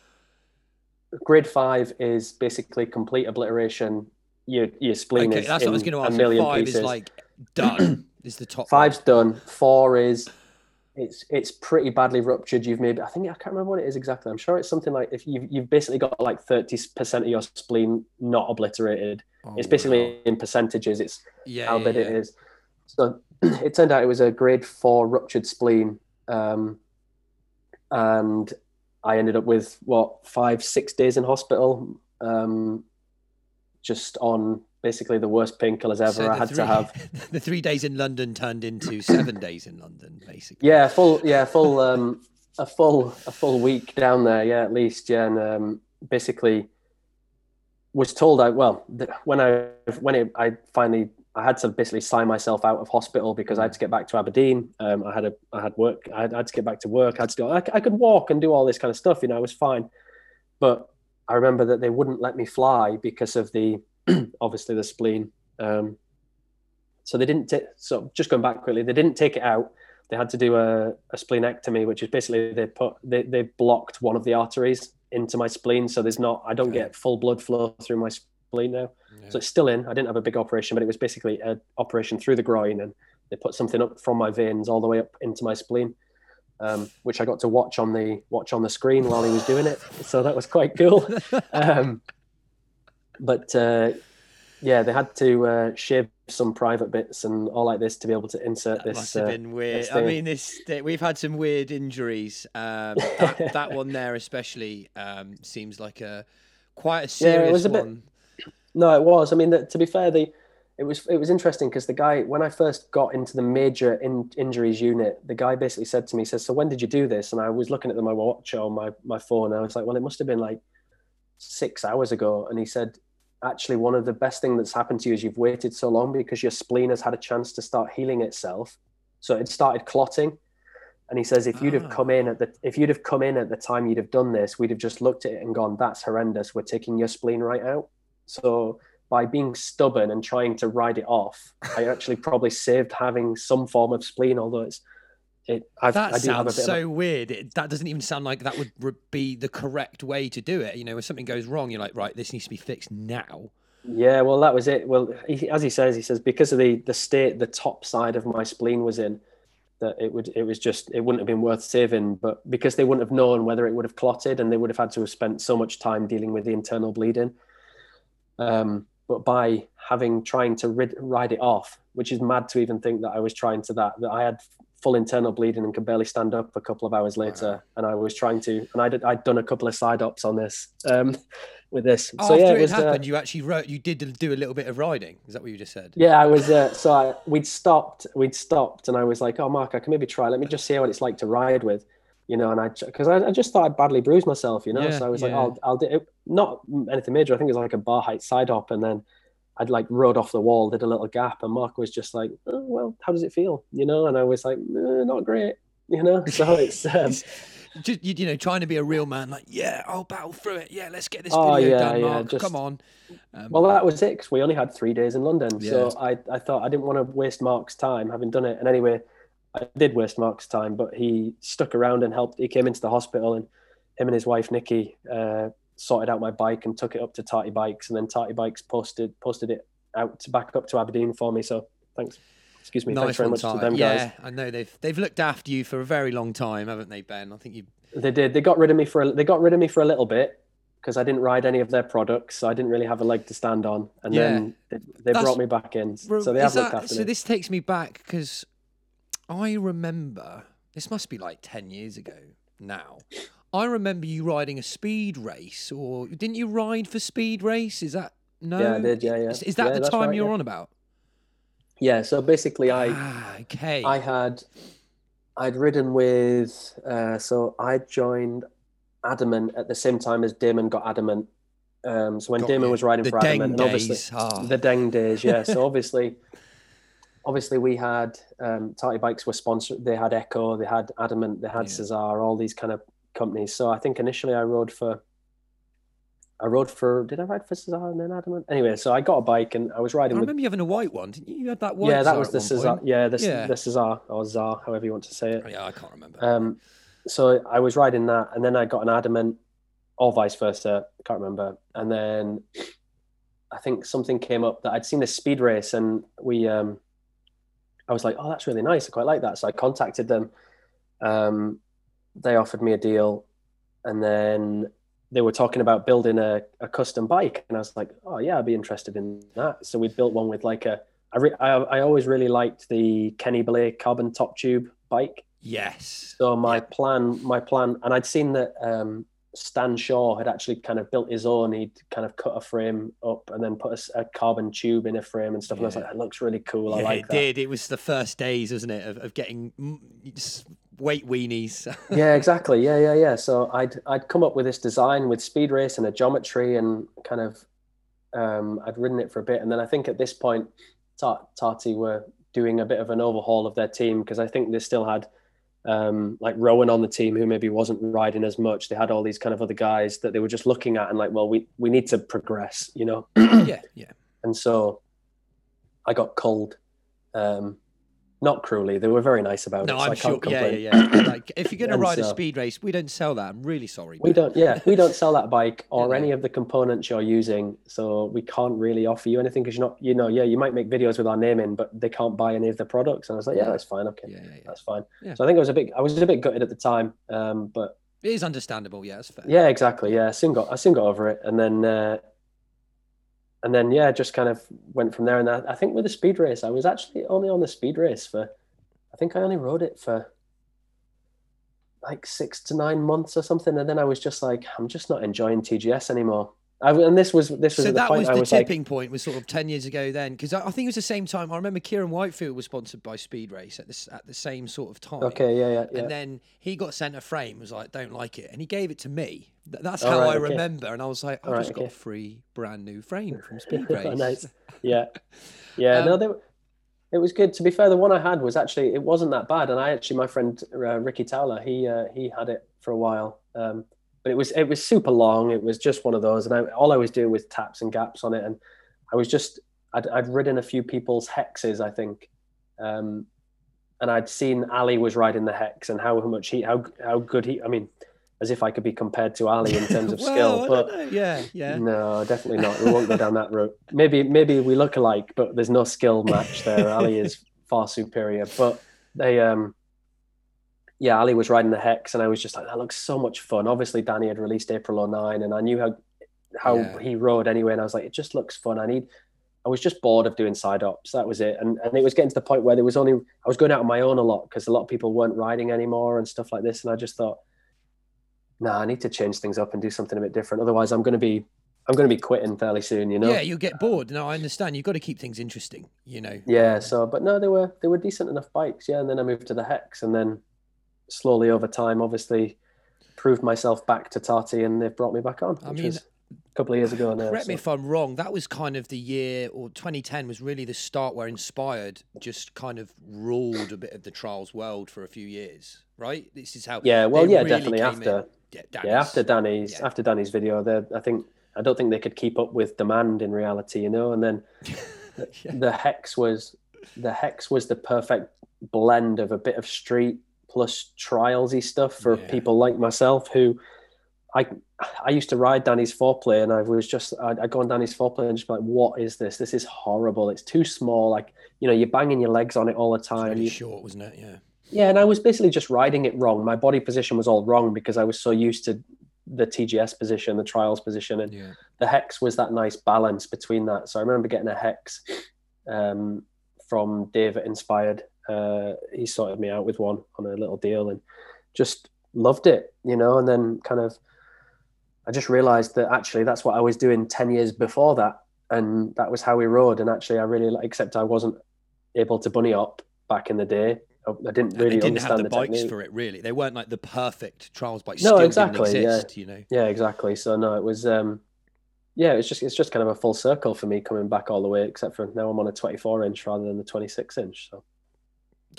grade five is basically complete obliteration. Your your spleen Okay, is that's what I was going to a ask. million Five pieces. is like done. is the top. Five's done. Four is it's it's pretty badly ruptured. You've maybe I think I can't remember what it is exactly. I'm sure it's something like if you you've basically got like thirty percent of your spleen not obliterated. one. it's Oh, basically wow. in percentages. It's yeah, how yeah, big yeah. it is. So it turned out it was a grade four ruptured spleen, um, and I ended up with what five six days in hospital, um, just on basically the worst painkillers ever. So I had three, to have the three days in London turned into seven days in London, basically. yeah full yeah full um, a full a full week down there yeah at least yeah and um, basically was told I well th- when I when it, I finally I had to basically sign myself out of hospital because I had to get back to Aberdeen. Um, I had a I had work. I had, I had to get back to work. I had to do. I, I could walk and do all this kind of stuff. You know, I was fine. But I remember that they wouldn't let me fly because of the obviously the spleen. Um, so they didn't. ta- so just going back quickly, they didn't take it out. They had to do a, a splenectomy, which is basically they put they they blocked one of the arteries into my spleen, so there's not. I don't get full blood flow through my spleen now. Yeah. So it's still in. I didn't have a big operation, but it was basically an operation through the groin, and they put something up from my veins all the way up into my spleen, um, which I got to watch on the watch on the screen while he was doing it. So that was quite cool. Um, but uh, yeah, they had to uh, shave some private bits and all like this to be able to insert That this. must have uh, been weird. I mean, this we've had some weird injuries. Um, that, that one there, especially, um, seems like a quite a Yeah, it serious was a bit- one. No, it was. I mean, the, to be fair, the it was it was interesting because the guy when I first got into the major in, injuries unit, the guy basically said to me, he "says So when did you do this?" And I was looking at my watch on my my phone. And I was like, "Well, it must have been like six hours ago." And he said, "Actually, one of the best thing that's happened to you is you've waited so long because your spleen has had a chance to start healing itself. So it started clotting." And he says, if you'd have ah. come in at the if you'd have come in at the time you'd have done this, we'd have just looked at it and gone, "That's horrendous. We're taking your spleen right out." So by being stubborn and trying to ride it off, I actually probably saved having some form of spleen. Although it's it, I've, That I do have a sounds so of weird. It, that doesn't even sound like that would re- be the correct way to do it. You know, when something goes wrong, you're like, right, this needs to be fixed now. yeah, well, that was it. Well, he, as he says, he says because of the the state the top side of my spleen was in, that it would it was just it wouldn't have been worth saving. But because they wouldn't have known whether it would have clotted, and they would have had to have spent so much time dealing with the internal bleeding. Um, but by having trying to rid, ride it off, which is mad to even think that I was trying to that, that I had full internal bleeding and could barely stand up a couple of hours later, Wow. and I was trying to, and I did, I'd done a couple of side ups on this, um, with this. so After yeah, it, it was. uh, happened, you actually wrote, you did do a little bit of riding. Is that what you just said? yeah, I was. Uh, so I, we'd stopped. We'd stopped, and I was like, "Oh, Mark, I can maybe try. Let me just see what it's like to ride with." You know, and I because I, I just thought I'd badly bruised myself. You know, Yeah, so I was like, "I'll, I'll do it." Not anything major. I think it was like a bar height side hop, and then I'd like rode off the wall, did a little gap, and Mark was just like, oh, "Well, how does it feel?" You know, and I was like, eh, "Not great." You know, so it's. Um, Just you, know, trying to be a real man, like, yeah, I'll battle through it. Yeah, let's get this Oh, video yeah, done, yeah, Mark. just- Come on. Um, Well, that was it we only had three days in London. So I, I thought I didn't want to waste Mark's time having done it. And anyway, I did waste Mark's time, but he stuck around and helped. He came into the hospital and him and his wife, Nikki, uh, sorted out my bike and took it up to Tarty Bikes. And then Tarty Bikes posted posted it out to back up to Aberdeen for me. So thanks. Excuse me. nice thanks very much Ty. to them guys. yeah, guys. I know they've they've looked after you for a very long time, haven't they, Ben? I think you. They did. They got rid of me for a, they got rid of me for a little bit because I didn't ride any of their products, so I didn't really have a leg to stand on. And Yeah. then they, they brought me back in. So they have looked after so me. this takes me back because I remember this must be like ten years ago now. I remember you riding a speed race, or didn't you ride for speed race? Is that no? Yeah, I did, yeah, yeah. Is, is that Yeah, the time right, you're yeah. on about? Yeah. So basically, I. ah, okay. I had I'd ridden with uh, so I joined Adamant at the same time as Damon got Adamant. Um, so when Got Damon you. was riding the for Adamant, and obviously days. Ah. the Deng days, yeah. So obviously, obviously we had um, Tarty Bikes were sponsored. They had Echo, they had Adamant, they had Yeah. Cesar, all these kind of companies. So I think initially I rode for. I rode for. Did I ride for Cesar and then Adamant? Anyway, so I got a bike and I was I riding with remember you having a white one, didn't you? You had that white. yeah, that was the Cesar. Yeah, the, Yeah. the Cesar or Czar, however you want to say it. Yeah, I can't remember. Um, so I was riding that, and then I got an adamant or vice versa. I can't remember. And then I think something came up that I'd seen this speed race, and we, um, I was like, oh, that's really nice. I quite like that. So I contacted them. Um, they offered me a deal, and then they were talking about building a, a custom bike, and I was like, oh yeah, I'd be interested in that. So we built one with like a. I, re- I, I always really liked the Kenny Blake carbon top tube bike. Yes. So my plan, my plan, and I'd seen that um, Stan Shaw had actually kind of built his own. He'd kind of cut a frame up and then put a, a carbon tube in a frame and stuff. Yeah. And I was like, that looks really cool. Yeah, I like it that. did. It was the first days, wasn't it, of, of getting weight weenies. yeah, exactly. Yeah, yeah, yeah. So I'd I'd come up with this design with speed race and a geometry and kind of um, I'd ridden it for a bit, and then I think at this point, Tarty were doing a bit of an overhaul of their team because I think they still had um, like Rowan on the team who maybe wasn't riding as much. They had all these kind of other guys that they were just looking at and like, well, we we need to progress, you know. yeah, yeah. And so I got culled. Um, not cruelly. They were very nice about no, it. No, I'm sure. Yeah, yeah, yeah. like if you're going to ride so, a speed race, we don't sell that. I'm really sorry. We don't. Yeah, we don't sell that bike or yeah. any of the components you're using. So we can't really offer you anything because you're not. You know, yeah, you might make videos with our name in, but they can't buy any of the products. And I was like, yeah, that's fine. Okay, yeah, yeah, that's fine. So I think I was a bit. I was a bit gutted at the time, um, but it is understandable. Yeah, it's fair. Yeah, exactly. Yeah, I soon got. I soon got over it, and then. Uh, and then yeah, just kind of went from there. And I, I think with the speed race, I was actually only on the speed race for I think I only rode it for like six to nine months or something, and then I was just like, I'm just not enjoying TGS anymore. I, and this was this was so that was the was tipping like, point was sort of ten years ago then because I, I, think it was the same time I remember Kieran Whitefield was sponsored by Speed Race at this at the same sort of time. Okay, yeah, yeah, yeah. And then he got sent a frame, was like, don't like it, and he gave it to me. That's how right, I okay. remember, and I was like, I just right, got okay. a free brand new frame from Speed Race. nice. Yeah, yeah. um, no, they it was good. To be fair, the one I had was actually it wasn't that bad, and I actually my friend uh, Ricky Towler he uh, he had it for a while, um, but it was it was super long. It was just one of those, and I, all I was doing was taps and gaps on it, and I was just I'd, I'd ridden a few people's hexes, I think, um, and I'd seen Ali was riding the hex and how much he how how good he. I mean, as if I could be compared to Ali in terms of well, skill. But yeah, yeah. No, definitely not. We won't go down that route. Maybe maybe we look alike, but there's no skill match there. Ali is far superior. But they um yeah, Ali was riding the hex and I was just like, that looks so much fun. Obviously Danny had released April 09 and I knew how how yeah. he rode anyway, and I was like, it just looks fun. I need I was just bored of doing side ops. That was it. And and it was getting to the point where there was only I was going out on my own a lot because a lot of people weren't riding anymore and stuff like this. And I just thought, nah, I need to change things up and do something a bit different. Otherwise, I'm going to be I'm going to be quitting fairly soon. You know. Yeah, you'll get bored. No, I understand. You've got to keep things interesting. You know. Yeah. Um, so, but no, they were they were decent enough bikes. Yeah, and then I moved to the Hex, and then slowly over time, obviously, proved myself back to Tarty, and they've brought me back on. I mean. A couple of years ago now. Correct so. me if I'm wrong. That was kind of the year, or 2010 was really the start where Inspired just kind of ruled a bit of the trials world for a few years, right? This is how. Yeah, well, yeah, really definitely after. In yeah, yeah after Danny's yeah. after Danny's video, I think I don't think they could keep up with demand in reality, you know. And then yeah. the hex was the hex was the perfect blend of a bit of street plus trialsy stuff for yeah. people like myself who I I used to ride Danny's Fourplay and I was just I'd, I'd, go on Danny's Fourplay and just be like, what is this? This is horrible. It's too small. Like you know, you're banging your legs on it all the time. Really short, wasn't it? Yeah. Yeah, and I was basically just riding it wrong. My body position was all wrong because I was so used to the TGS position, the trials position, and yeah. the hex was that nice balance between that. So I remember getting a hex um, from David Inspired. Uh, he sorted me out with one on a little deal and just loved it, you know. And then kind of, I just realized that actually that's what I was doing ten years before that, and that was how we rode. And actually, I really except I wasn't able to bunny up back in the day. I didn't really didn't understand have the, the bikes technique. for it. Really, they weren't like the perfect trials bikes. No, exactly. Exist, yeah, you know. Yeah, exactly. So no, it was. um Yeah, it's just it's just kind of a full circle for me coming back all the way. Except for now, I'm on a 24 inch rather than the 26 inch. So.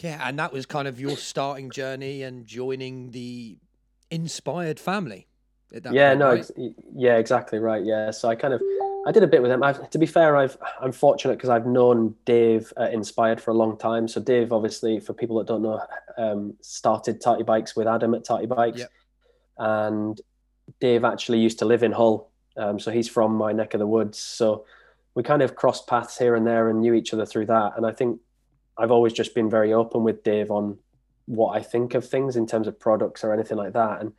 Yeah, and that was kind of your starting journey and joining the inspired family. yeah, point, no, right? yeah, exactly right. Yeah, so I kind of I did a bit with him. I've, to be fair, I've I'm fortunate because I've known Dave uh, Inspired for a long time. So Dave, obviously, for people that don't know, um, started Tarty Bikes with Adam at Tarty Bikes, yep. and Dave actually used to live in Hull, um, so he's from my neck of the woods. So we kind of crossed paths here and there and knew each other through that. And I think I've always just been very open with Dave on what I think of things in terms of products or anything like that. And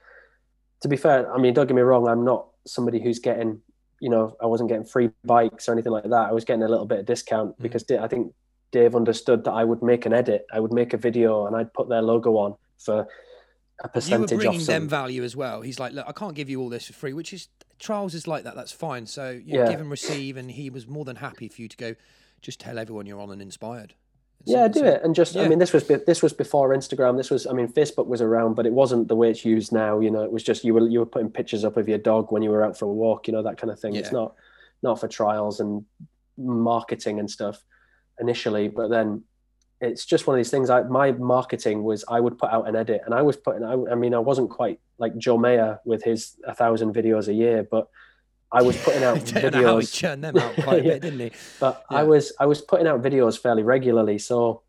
to be fair, I mean, don't get me wrong, I'm not somebody who's getting, you know, I wasn't getting free bikes or anything like that. I was getting a little bit of discount mm-hmm. because I think Dave understood that I would make an edit, I would make a video, and I'd put their logo on for a percentage. You were bringing them value as well. He's like, look, I can't give you all this for free, which is trials is like that. That's fine. So you yeah. give and receive, and he was more than happy for you to go. Just tell everyone you're on and inspired. Yeah, do it, and just yeah. I mean, this was this was before Instagram. This was I mean, Facebook was around, but it wasn't the way it's used now. You know, it was just you were you were putting pictures up of your dog when you were out for a walk. You know that kind of thing. Yeah. It's not not for trials and marketing and stuff initially, but then it's just one of these things. I, my marketing was I would put out an edit, and I was putting. I, I mean, I wasn't quite like Joe Mayer with his a thousand videos a year, but I was putting out videos. he churned them out quite a bit, didn't he? But yeah. I was I was putting out videos fairly regularly, so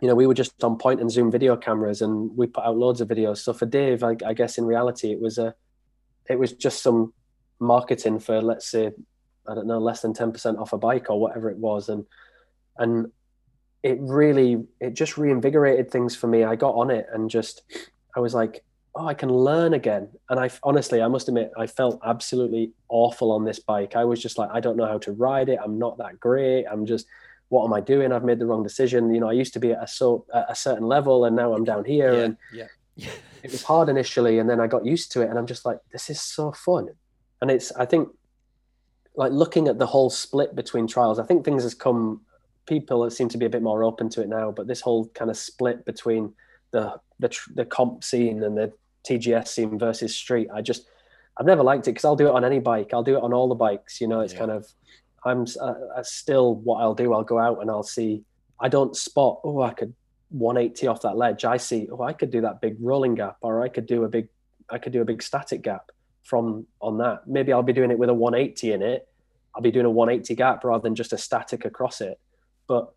you know we were just on point and zoom video cameras, and we put out loads of videos. So for Dave, I, I guess in reality, it was a it was just some marketing for let's say I don't know less than ten percent off a bike or whatever it was, and and it really it just reinvigorated things for me. I got on it and just I was like, oh, I can learn again. And I honestly, I must admit, I felt absolutely awful on this bike. I was just like, I don't know how to ride it. I'm not that great. I'm just, what am I doing? I've made the wrong decision. You know, I used to be at a so at a certain level, and now I'm down here. Yeah, and yeah. it was hard initially, and then I got used to it, and I'm just like, this is so fun. And it's, I think, like looking at the whole split between trials. I think things has come people seem to be a bit more open to it now. But this whole kind of split between the the, the comp scene and the TGS scene versus street, I just I've never liked it because I'll do it on any bike. I'll do it on all the bikes. You know, it's yeah. kind of I'm uh, still what I'll do. I'll go out and I'll see. I don't spot. Oh, I could 180 off that ledge. I see. Oh, I could do that big rolling gap, or I could do a big. I could do a big static gap from on that. Maybe I'll be doing it with a 180 in it. I'll be doing a 180 gap rather than just a static across it but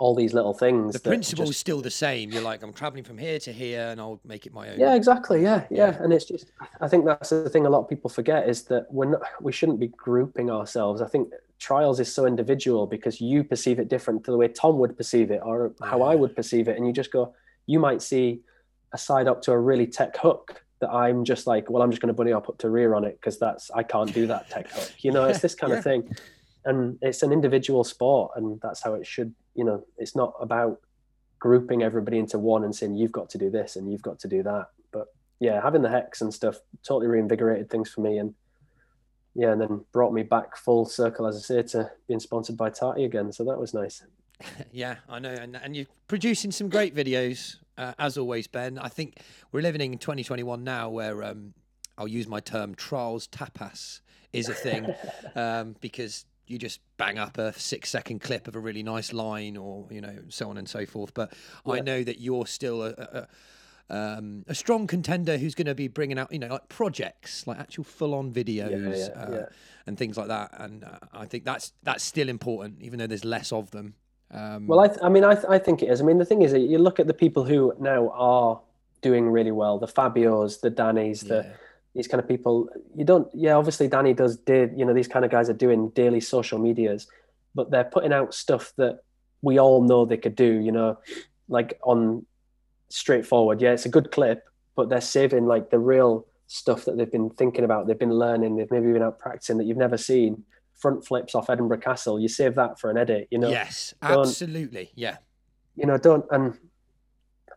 all these little things. The principle is still the same. You're like, I'm traveling from here to here, and I'll make it my own. Yeah, exactly. Yeah, yeah, yeah. And it's just, I think that's the thing. A lot of people forget is that we're not, we shouldn't be grouping ourselves. I think trials is so individual because you perceive it different to the way Tom would perceive it or how yeah. I would perceive it, and you just go, you might see a side up to a really tech hook that I'm just like, well, I'm just going to bunny up up to rear on it because that's I can't do that tech hook. You know, it's this kind yeah. of thing and it's an individual sport and that's how it should you know it's not about grouping everybody into one and saying you've got to do this and you've got to do that. But yeah having the hex and stuff totally reinvigorated things for me and yeah and then brought me back full circle as i say to being sponsored by Tarty again so that was nice. Yeah i know and, and you're producing some great videos uh, as always ben. I think we're living in 2021 now where um, i'll use my term trials tapas is a thing um, because you just bang up a six second clip of a really nice line or you know so on and so forth. But yeah. i know that you're still a, a, um, a strong contender who's going to be bringing out you know like projects like actual full on videos yeah, yeah, uh, and things like that. And uh, i think that's that's still important even though there's less of them. Um, well I, th- I mean I, th- I think it is. I mean the thing is that you look at the people who now are doing really well the fabios the dannys the these kind of people you don't yeah obviously danny does did you know these kind of guys are doing daily social medias but they're putting out stuff that we all know they could do you know like on straightforward. Yeah it's a good clip but they're saving like the real stuff that they've been thinking about they've been learning they've maybe been out practicing that you've never seen. Front flips off edinburgh castle you save that for an edit you know? Yes absolutely yeah. You know don't and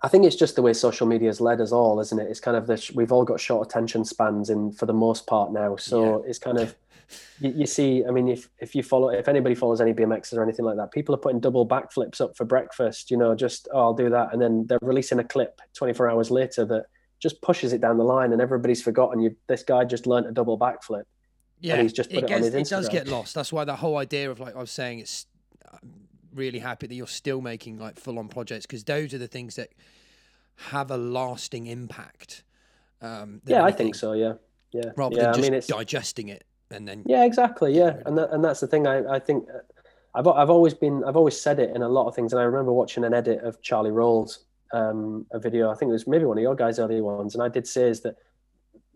I think it's just the way social media has led us all, isn't it? It's kind of this. We've all got short attention spans, in for the most part now. So yeah. it's kind of you, you, see. I mean, if if you follow, if anybody follows any BMXs or anything like that, people are putting double backflips up for breakfast. You know, just oh, I'll do that, and then they're releasing a clip 24 hours later that just pushes it down the line, and everybody's forgotten. You, this guy just learned a double backflip. Yeah, he's just put it, gets, it, it does get lost. That's why the whole idea of like I was saying, it's really happy that you're still making like full on projects because those are the things that have a lasting impact. Um, yeah, I think so. Yeah, yeah. Rather yeah, than just I mean, it's... digesting it and then. Yeah, exactly. Yeah, and that, and that's the thing. I I think uh, I've I've always been I've always said it in a lot of things, and I remember watching an edit of Charlie Rolls, um, a video. I think it was maybe one of your guys' early ones, and I did say is that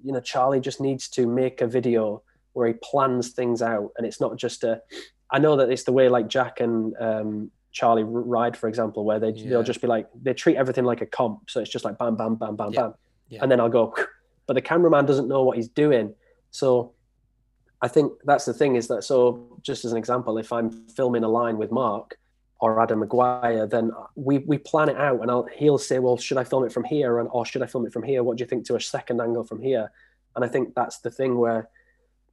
you know Charlie just needs to make a video where he plans things out, and it's not just a. I know that it's the way like Jack and um, Charlie ride, for example, where they yeah. they'll just be like they treat everything like a comp, so it's just like bam, bam, bam, bam, yeah. bam, yeah. and then I'll go, but the cameraman doesn't know what he's doing, so I think that's the thing is that so just as an example, if I'm filming a line with Mark or Adam Maguire, then we we plan it out, and I'll, he'll say, "Well, should I film it from here, and or should I film it from here? What do you think to a second angle from here?" And I think that's the thing where,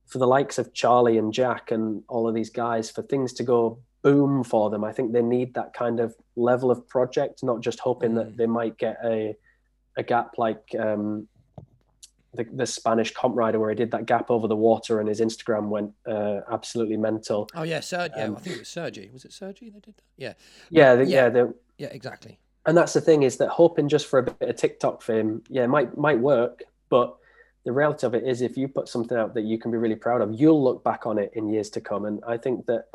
for the likes of Charlie and Jack and all of these guys, for things to go boom for them, I think they need that kind of level of project, not just hoping mm. that they might get a a gap like um, the, the Spanish comp rider where he did that gap over the water and his Instagram went uh, absolutely mental. Oh yeah, Sergi. Um, yeah, I think it was Sergi. Was it Sergi that did that? Yeah. Yeah, the, yeah, yeah, yeah, exactly. And that's the thing is that hoping just for a bit of TikTok fame, yeah, might might work, but the reality of it is if you put something out that you can be really proud of, you'll look back on it in years to come. And I think that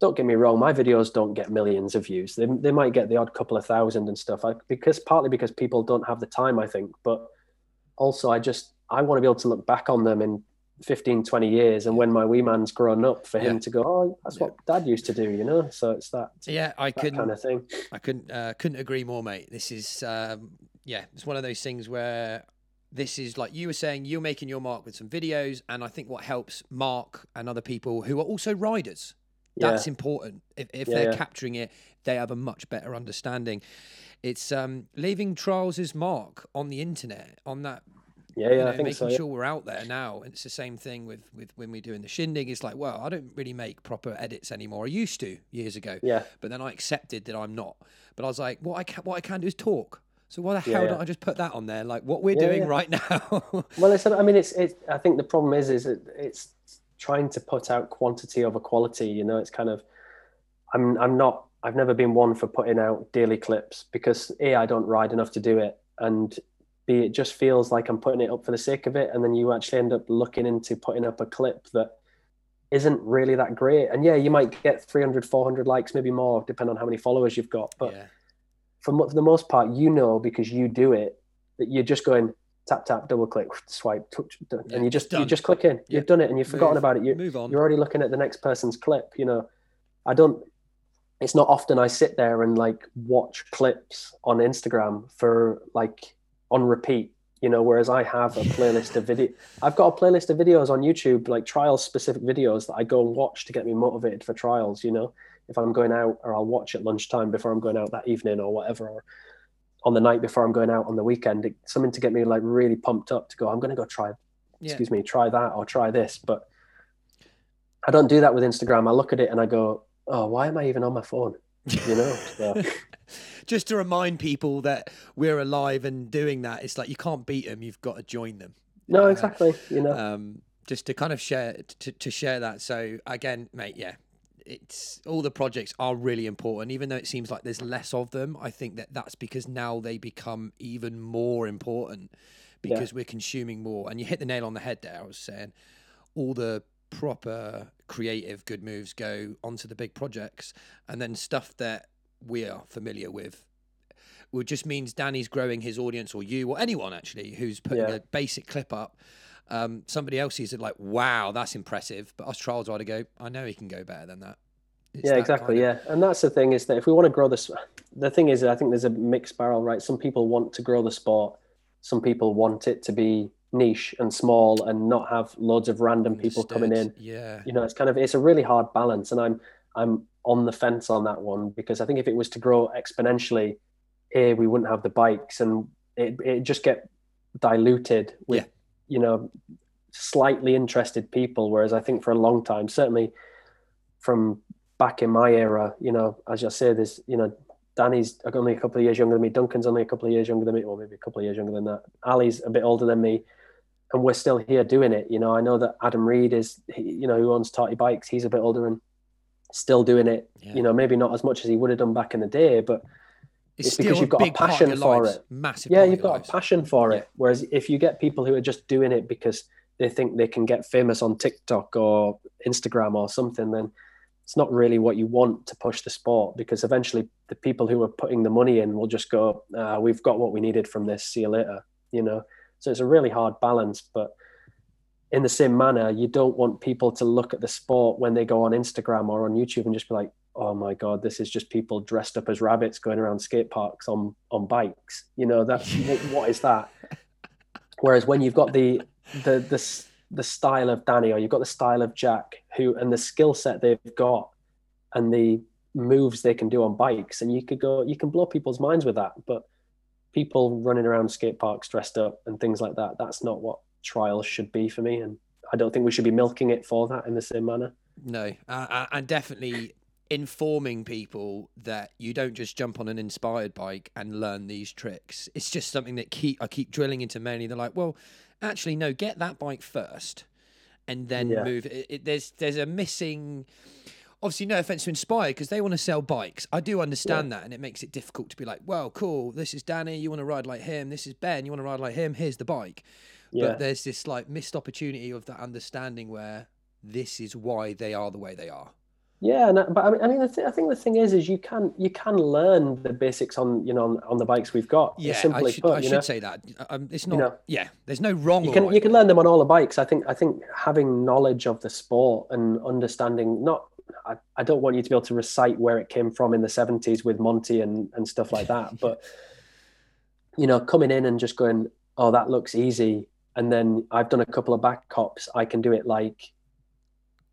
don't get me wrong, my videos don't get millions of views. They, they might get the odd couple of thousand and stuff. I, because partly because people don't have the time, I think, but also I just I want to be able to look back on them in 15, 20 years and when my wee man's grown up for him yeah. to go, oh, that's yeah. what dad used to do, you know? So it's that. Yeah, I could kind of thing. I couldn't, uh, couldn't agree more, mate. This is, um, yeah, it's one of those things where this is like you were saying, you're making your mark with some videos. And I think what helps Mark and other people who are also riders, that's yeah. important. If, if they're capturing it, they have a much better understanding. It's um, leaving Trials' mark on the internet, on that yeah, yeah, you know, I think making so, yeah. sure we're out there now. And it's the same thing with with when we're doing the shindig. It's like, well, I don't really make proper edits anymore. I used to years ago. Yeah. But then I accepted that I'm not. But I was like, what I can what I can do is talk. So why the hell yeah, don't I just put that on there? Like what we're doing right now. well, it's. I mean, it's. It's. I think the problem is, is it, it's trying to put out quantity over quality. You know, it's kind of. I'm. I'm not. I've never been one for putting out daily clips because a I don't ride enough to do it, and B, it just feels like I'm putting it up for the sake of it. And then you actually end up looking into putting up a clip that isn't really that great. And yeah, you might get 300, 400 likes, maybe more, depending on how many followers you've got. But yeah. For, for the most part, you know, because you do it, that you're just going tap, tap, double click, swipe, touch, and yeah, you just, you just click in. Yeah. You've done it and you've forgotten about it. You, Move on. You're already looking at the next person's clip. You know, I don't, it's not often I sit there and like watch clips on Instagram for like on repeat you know whereas i have a playlist of video i've got a playlist of videos on youtube like trials specific videos that i go and watch to get me motivated for trials you know if i'm going out or i'll watch at lunchtime before i'm going out that evening or whatever or on the night before i'm going out on the weekend something to get me like really pumped up to go i'm going to go try yeah. excuse me try that or try this but i don't do that with instagram i look at it and i go oh why am i even on my phone you know so, just to remind people that we're alive and doing that. It's like you can't beat them; you've got to join them. No, exactly. You know, um, just to kind of share to, to share that. So again, mate, yeah, it's all the projects are really important even though it seems like there's less of them i think that that's because now they become even more important because yeah. we're consuming more and you hit the nail on the head there i was saying all the proper creative good moves go onto the big projects and then stuff that we are familiar with. which just means Danny's growing his audience, or you, or anyone actually who's putting yeah. a basic clip up. Um, somebody else sees it like, wow, that's impressive. But us trials rider go, I know he can go better than that. It's yeah, that exactly. Kind of... Yeah, and that's the thing is that if we want to grow this, the thing is, I think there's a mixed barrel, right? Some people want to grow the sport, some people want it to be niche and small and not have loads of random people coming in. Yeah, you know, it's kind of it's a really hard balance, and I'm I'm on the fence on that one because I think if it was to grow exponentially, a we wouldn't have the bikes and it it just get diluted with yeah. You know slightly interested people. Whereas I think for a long time, certainly from back in my era, you know, as I say, there's you know Danny's only a couple of years younger than me. Duncan's only a couple of years younger than me, or maybe a couple of years younger than that. Ali's a bit older than me, and we're still here doing it. You know, I know that Adam Reed is, you know, who owns Tarty Bikes. He's a bit older and still doing it. Yeah. You know, maybe not as much as he would have done back in the day, but it's, it's because you've got a passion for lives. it. Massive. Yeah, you've got lives. a passion for yeah. it. Whereas if you get people who are just doing it because they think they can get famous on TikTok or Instagram or something, then it's not really what you want to push the sport because eventually the people who are putting the money in will just go, uh, "We've got what we needed from this. See you later." You know, So it's a really hard balance. But in the same manner, you don't want people to look at the sport when they go on Instagram or on YouTube and just be like, oh my god, this is just people dressed up as rabbits going around skate parks on on bikes. You know, that's what is that? Whereas when you've got the the the the style of Danny or you've got the style of Jack, who and the skill set they've got, and the moves they can do on bikes, and you could go, you can blow people's minds with that. But people running around skate parks dressed up and things like that, that's not what trials should be for me. And I don't think we should be milking it for that in the same manner. No, uh, and definitely informing people that you don't just jump on an inspired bike and learn these tricks. It's just something that keep I keep drilling into many. They're like, well, actually, no, get that bike first, and then yeah. move. It, it, there's there's a missing. Obviously, no offense to Inspire because they want to sell bikes. I do understand yeah. that, and it makes it difficult to be like, well, cool. This is Danny. You want to ride like him. This is Ben. You want to ride like him. Here's the bike. Yeah. But there's this like missed opportunity of that understanding where this is why they are the way they are. Yeah, and, but I mean, I mean, th- I think the thing is, is you can you can learn the basics on you know on, on the bikes we've got. Yeah, simply I should, put, I should know? say that. Um, it's not. You know, yeah, there's no wrong. You can right. you can learn them on all the bikes. I think I think having knowledge of the sport and understanding not. I, I don't want you to be able to recite where it came from in the 70s with Monty and, and stuff like that. But, you know, coming in and just going, oh, that looks easy. And then I've done a couple of back cops. I can do it like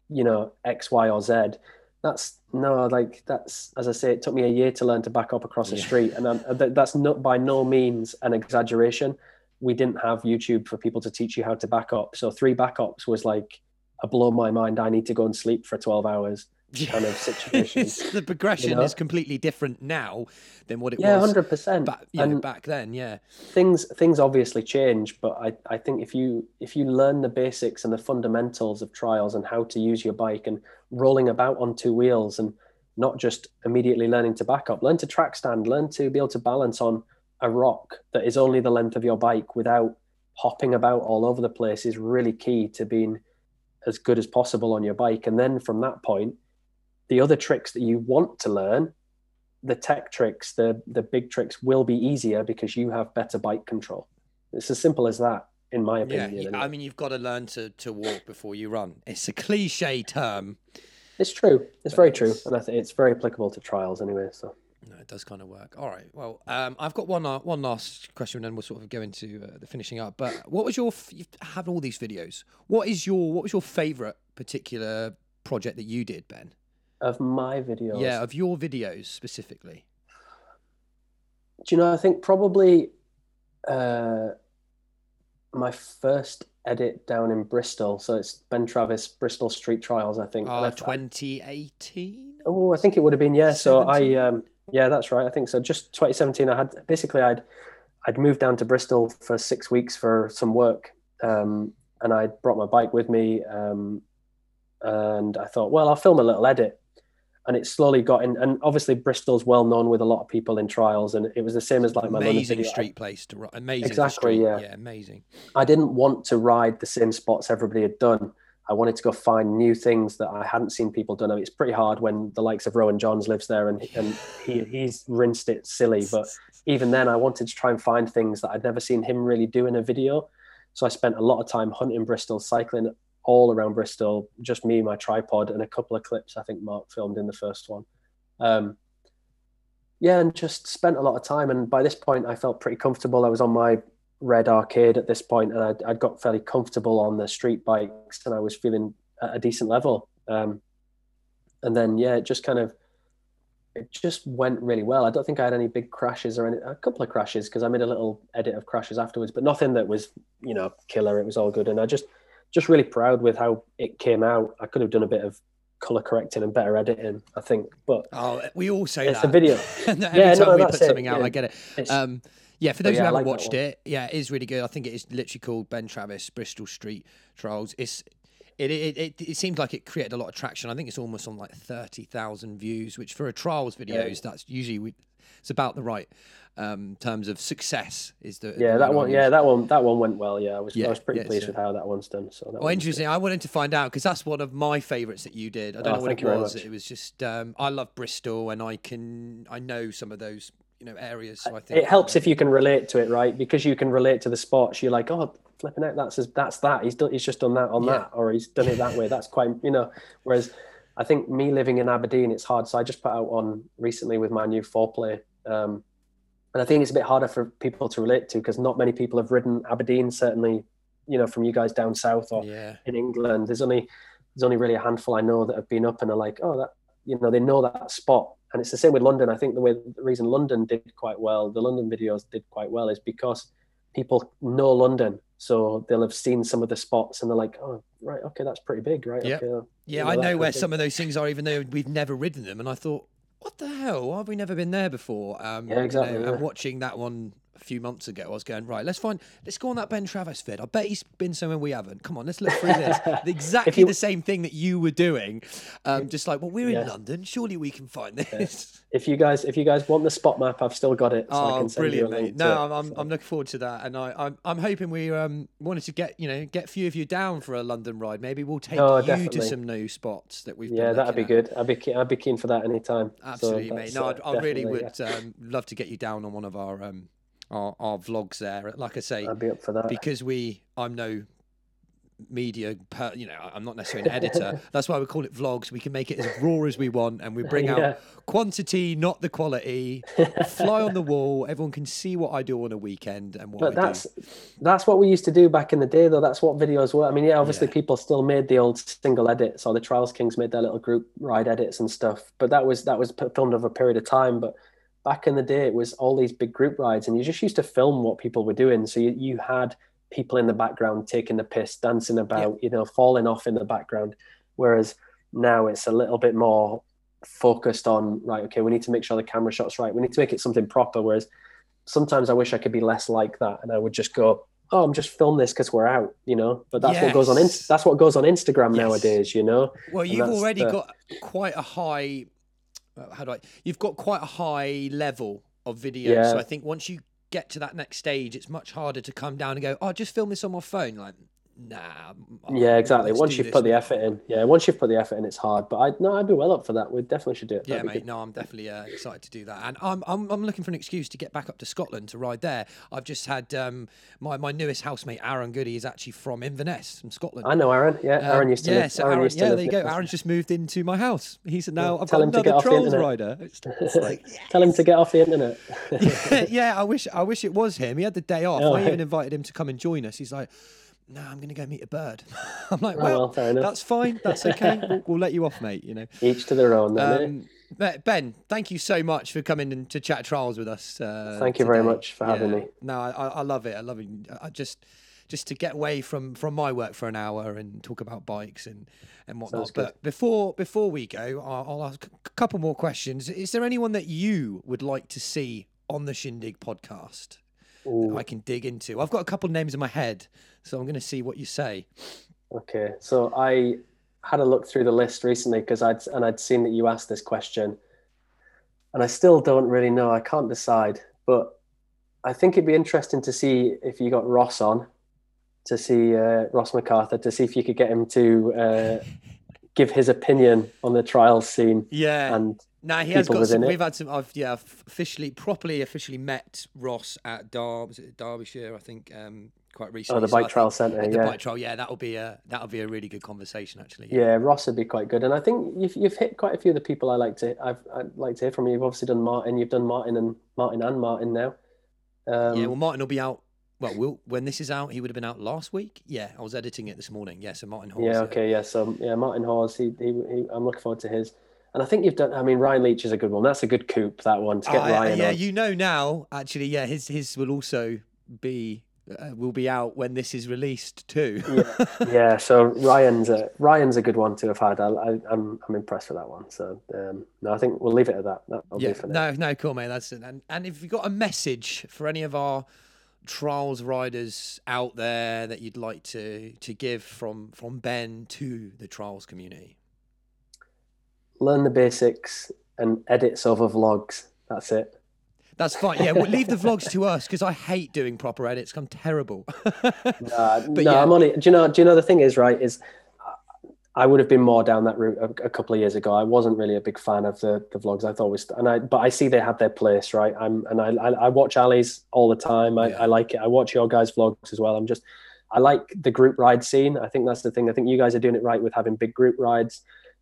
you know X, Y, or Z. That's no, like that's as I say, it took me a year to learn to back up across the street, and I'm, that's not by no means an exaggeration. We didn't have YouTube for people to teach you how to back up, so three backups was like a blow my mind. I need to go and sleep for twelve hours kind of situation. the progression you know? is completely different now than what it yeah, was. Yeah, hundred percent. And back then, yeah. Things things obviously change, but I, I think if you if you learn the basics and the fundamentals of trials and how to use your bike and rolling about on two wheels and not just immediately learning to back up, learn to track stand, learn to be able to balance on a rock that is only the length of your bike without hopping about all over the place is really key to being as good as possible on your bike. And then from that point, the other tricks that you want to learn the tech tricks the the big tricks will be easier because you have better bike control it's as simple as that in my opinion yeah, i mean you've got to learn to to walk before you run it's a cliche term it's true it's very true and i think it's very applicable to trials anyway so no, it does kind of work. All right. Well, um, I've got one uh, one last question, and then we'll sort of go into uh, the finishing up. But what was your? F- you have all these videos. What is your? What was your favorite particular project that you did, Ben? Of my videos. Yeah, of your videos specifically. Do you know? I think probably uh, my first edit down in Bristol. So it's Ben Travis Bristol Street Trials. I think. Uh, 2018. Oh, I think it would have been yeah. 17? So I um, yeah, that's right. I think so. Just 2017. I had basically I'd I'd moved down to Bristol for six weeks for some work, um, and I brought my bike with me. Um, and I thought, well, I'll film a little edit and it slowly got in. And obviously, Bristol's well known with a lot of people in trials, and it was the same as like my amazing street place to ride. Amazing, exactly, yeah, yeah, amazing. I didn't want to ride the same spots everybody had done. I wanted to go find new things that I hadn't seen people done. I mean, it's pretty hard when the likes of Rowan Johns lives there, and and he he's rinsed it silly. But even then, I wanted to try and find things that I'd never seen him really do in a video. So I spent a lot of time hunting Bristol, cycling all around Bristol, just me, my tripod, and a couple of clips I think Mark filmed in the first one. Um, yeah, and just spent a lot of time. And by this point, I felt pretty comfortable. I was on my red arcade at this point, and I'd, I'd got fairly comfortable on the street bikes, and I was feeling at a decent level. Um, and then, yeah, it just kind of it just went really well. I don't think I had any big crashes or any, a couple of crashes because I made a little edit of crashes afterwards, but nothing that was, you know, killer. It was all good. And I just, just really proud with how it came out. I could have done a bit of color correcting and better editing, I think. But oh, we all say it's that. a video. Every yeah, time no, we put something out, yeah. I get it. Um, yeah, for those yeah, who haven't like watched it, yeah, it is really good. I think it is literally called Ben Travis Bristol Street Trials. It's it, it, it, it seems like it created a lot of traction. I think it's almost on like 30,000 views, which for a trials videos, yeah. that's usually, we, it's about the right um, terms of success. Is the yeah the that one yeah that one that one went well. Yeah, I was yeah, I was pretty yeah, pleased so. with how that one's done. So that well, interesting. I wanted to find out because that's one of my favourites that you did. I don't oh, know what it was. It was just um, I love Bristol, and I can I know some of those you know areas. So I think it helps if you can relate to it, right? Because you can relate to the sports. You're like, oh, flipping out, that's that's that. He's done. He's just done that on Yeah. that, or he's done it that way. That's quite, you know. Whereas, I think me living in Aberdeen, it's hard. So I just put out on recently with my new Fourplay, um, and I think it's a bit harder for people to relate to because not many people have ridden Aberdeen. Certainly, you know, from you guys down south or yeah, in England. There's only there's only really a handful I know that have been up and are like, oh, that you know, they know that spot. And it's the same with London. I think the way the reason London did quite well, the London videos did quite well, is because people know London, so they'll have seen some of the spots and they're like, oh, right, okay, that's pretty big, right? Yep. Okay, yeah. you know, I know where some of those things are, even though we've never ridden them. And I thought, what the hell? Why have we never been there before? Um, Yeah, exactly, You know, yeah. And watching that one a few months ago, I was going right. Let's find. Let's go on that Ben Travis vid. I bet he's been somewhere we haven't. Come on, let's look through this. exactly you- the same thing that you were doing. Um, just like, well, we're in London. Surely we can find this. If you guys, if you guys want the spot map, I've still got it. So I Oh, brilliant, you a link mate! to No. I'm, I'm, So- I'm looking forward to that, and I, I'm I'm hoping we um wanted to get you know get a few of you down for a London ride. Maybe we'll take Oh, you to some new spots that we've. yeah, that'd be at. good. I'd be keen, I'd be keen for that anytime. So Absolutely, mate. No, uh, I'd, I really definitely, would um, love to get you down on one of our um our, our vlogs there. Like I say. I'd be up for that. because we I'm no media per, you know i'm not necessarily an editor that's why we call it vlogs we can make it as raw as we want and we bring Yeah. out quantity not the quality fly on the wall everyone can see what i do on a weekend and what But i that's do that's what we used to do back in the day, though. That's what videos were. I mean, yeah, obviously Yeah. people still made the old single edits, or the Trials Kings made their little group ride edits and stuff. But that was that was filmed over a period of time. But back in the day, it was all these big group rides, and you just used to film what people were doing. So you, you had people in the background taking the piss, dancing about, you know, falling off in the background. Whereas now it's a little bit more focused on right. Okay, we need to make sure the camera shot's right. We need to make it something proper. Whereas sometimes I wish I could be less like that, and I would just go, "Oh, I'm just film this because we're out," you know. But that's what goes on. In- that's what goes on Instagram Yes. nowadays, you know. well you've already the- got quite a high Uh, how do i you've got quite a high level of video. So i think once you get to that next stage it's much harder to come down and go oh just film this on my phone like nah oh, Yeah, exactly. Once you've put the effort in, yeah. Once you've put the effort in, it's hard. But I no, I'd be well up for that. We definitely should do it. Yeah, That'd be mate. good. No, I'm definitely uh, excited to do that, and I'm, I'm I'm looking for an excuse to get back up to Scotland to ride there. I've just had um, my my newest housemate Aaron Goody is actually from Inverness, from Scotland. I know Aaron. Yeah, Um, Aaron used to yeah, live. so Aaron Aaron, yeah, there you go. Aaron's just moved into my house. He said, "Now I've tell got him to get another off the trolls internet." rider." It's, it's like, Tell him to get off the internet. yeah, yeah, I wish I wish it was him. He had the day off. Oh, I even invited him to come and join us. He's like, "No, I'm going to go meet a bird." I'm like, Oh, "Well, that's fine. That's okay. We'll, we'll let you off, mate." You know. Each to their own. Then, eh? Um, Ben, thank you so much for coming in to chat trials with us. Uh, Thank you very much for having Yeah. me. No, I, I love it. I love it. I just just to get away from from my work for an hour and talk about bikes and and whatnot. But before before we go, I'll, I'll ask a couple more questions. Is there anyone that you would like to see on the Shindig podcast? Ooh, I can dig into. I've got a couple of names in my head, so I'm going to see what you say. okay. So I had a look through the list recently because I'd and I'd seen that you asked this question, and I still don't really know. I can't decide, but I think it'd be interesting to see if you got Ross on, to see uh, Ross MacArthur, to see if you could get him to uh, give his opinion on the trials scene Yeah, and No, he has got some. it. We've had some. I've yeah, officially, properly, officially met Ross at Dar. Was it Derbyshire? I think um, quite recently. oh the So bike trial centre. the Yeah, bike trial. Yeah, that'll be a that'll be a really good conversation actually. yeah, Ross would be quite good. And I think you've you've hit quite a few of the people I like to I've I'd like to hear from you. You've obviously done Martin. You've done Martin and Martin and Martin now. Um, yeah. Well, Martin will be out. Well, we'll, when this is out, he would have been out last week. Yeah, I was editing it this morning. Yeah, so Martin Hall. yeah, okay, yeah. So yeah, Martin Hawes. He, he, he I'm looking forward to his. And I think you've done. I mean, Ryan Leach is a good one. That's a good coup. That one to get Ah, Ryan yeah, on. you know now. Actually, yeah, his his will also be uh, will be out when this is released too. yeah, yeah. So Ryan's a Ryan's a good one to have had. I, I, I'm I'm impressed with that one. So um, no, I think we'll leave it at that. That'll yeah, do for now. no, no, cool, mate. That's it. And and if you've got a message for any of our trials riders out there that you'd like to to give from from Ben to the trials community. Learn the basics and edits over vlogs. That's it. That's fine. Yeah, well, leave the vlogs to us because I hate doing proper edits. I'm terrible. Uh, no, yeah. I'm only. Do you know? Do you know the thing is right? Is I would have been more down that route a, a, couple of years ago. I wasn't really a big fan of the, the vlogs. I thought was, and I, but I see they have their place, right? I'm, and I, I, I watch Ali's all the time. I, yeah. I like it. I watch your guys' vlogs as well. I'm just, I like the group ride scene. I think that's the thing. I think you guys are doing it right with having big group rides.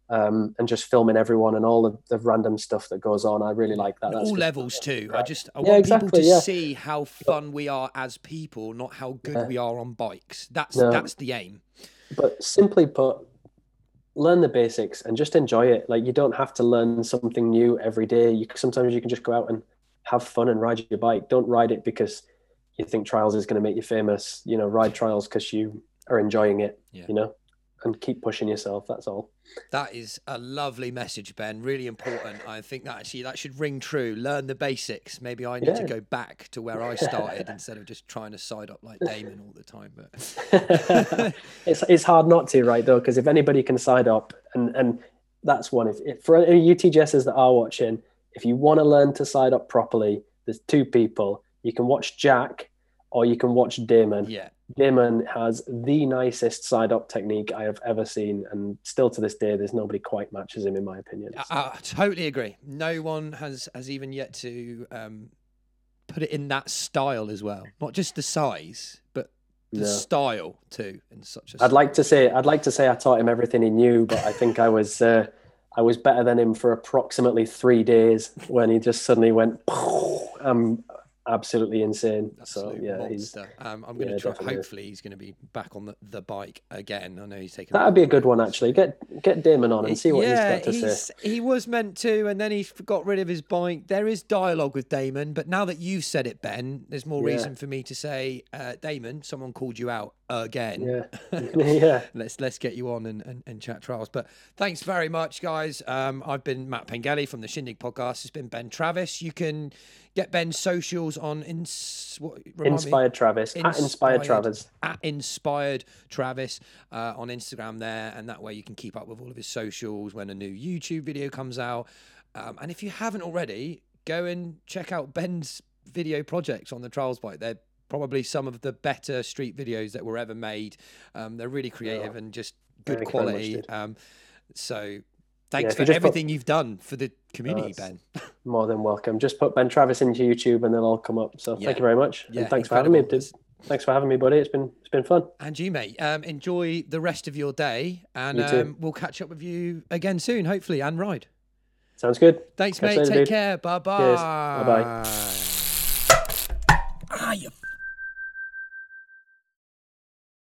Um, and just filming everyone and all the, the, random stuff that goes on. I really like that. all levels too. I just I yeah, want exactly, people to yeah. see how fun we are as people, not how good yeah. we are on bikes. That's no. that's the aim. But simply put, learn the basics and just enjoy it. Like you don't have to learn something new every day. You sometimes you can just go out and have fun and ride your bike. Don't ride it because you think trials is going to make you famous. You know, ride trials because you are enjoying it. Yeah. You know, and keep pushing yourself. That's all. That is a lovely message, Ben. Really important. I think that actually that should ring true. Learn the basics. Maybe I need yeah. to go back to where I started instead of just trying to side up like Damon all the time. But it's it's hard not to, right? Though, because if anybody can side up, and and that's one. If, if for any UTGSers that are watching, if you want to learn to side up properly, there's two people. You can watch Jack, or you can watch Damon. Yeah Damon has the nicest side up technique I have ever seen, and still to this day, there's nobody quite matches him in my opinion. So. I, I, totally agree. No one has has even yet to um, put it in that style as well. Not just the size, but the no. style too. In such a. I'd like to say I'd like to say I taught him everything he knew, but I think I was. Uh, I was better than him for approximately three days when he just suddenly went. I'm absolutely insane. Absolute so yeah, monster. he's. Um, I'm going to yeah, try. Definitely. Hopefully, he's going to be back on the, the bike again. I know he's taking. That'd be a good one actually. Get get Damon on and see what yeah, he's got to he's, say. He was meant to, and then he got rid of his bike. There is dialogue with Damon, but now that you've said it, Ben, there's more yeah. reason for me to say, uh, Damon, someone called you out again. Yeah, yeah. let's let's get you on and, and, and, chat trials. But thanks very much, guys. Um, I've been Matt Pengelly from the Shindig Podcast. It's been Ben Travis. You can Get Ben's socials on ins- what, Inspired me? Travis inspired, at Inspired Travis at Inspired Travis uh, on Instagram there, and that way you can keep up with all of his socials when a new YouTube video comes out. Um, and if you haven't already, go and check out Ben's video projects on the Trials bike. They're probably some of the better street videos that were ever made. Um, they're really creative yeah. and just good quality. Um, so Thanks yeah, for everything put, you've done for the community, Ben. More than welcome. Just put Ben Travis into YouTube and they'll all come up. So yeah. thank you very much. Yeah, and thanks for having me. Thanks for having me, buddy. It's been it's been fun. And you, mate. Um, enjoy the rest of your day, and um, we'll catch up with you again soon, hopefully, and ride. Sounds good. Thanks, catch mate. Later, Take dude. care. Bye bye. Bye bye. Ah, you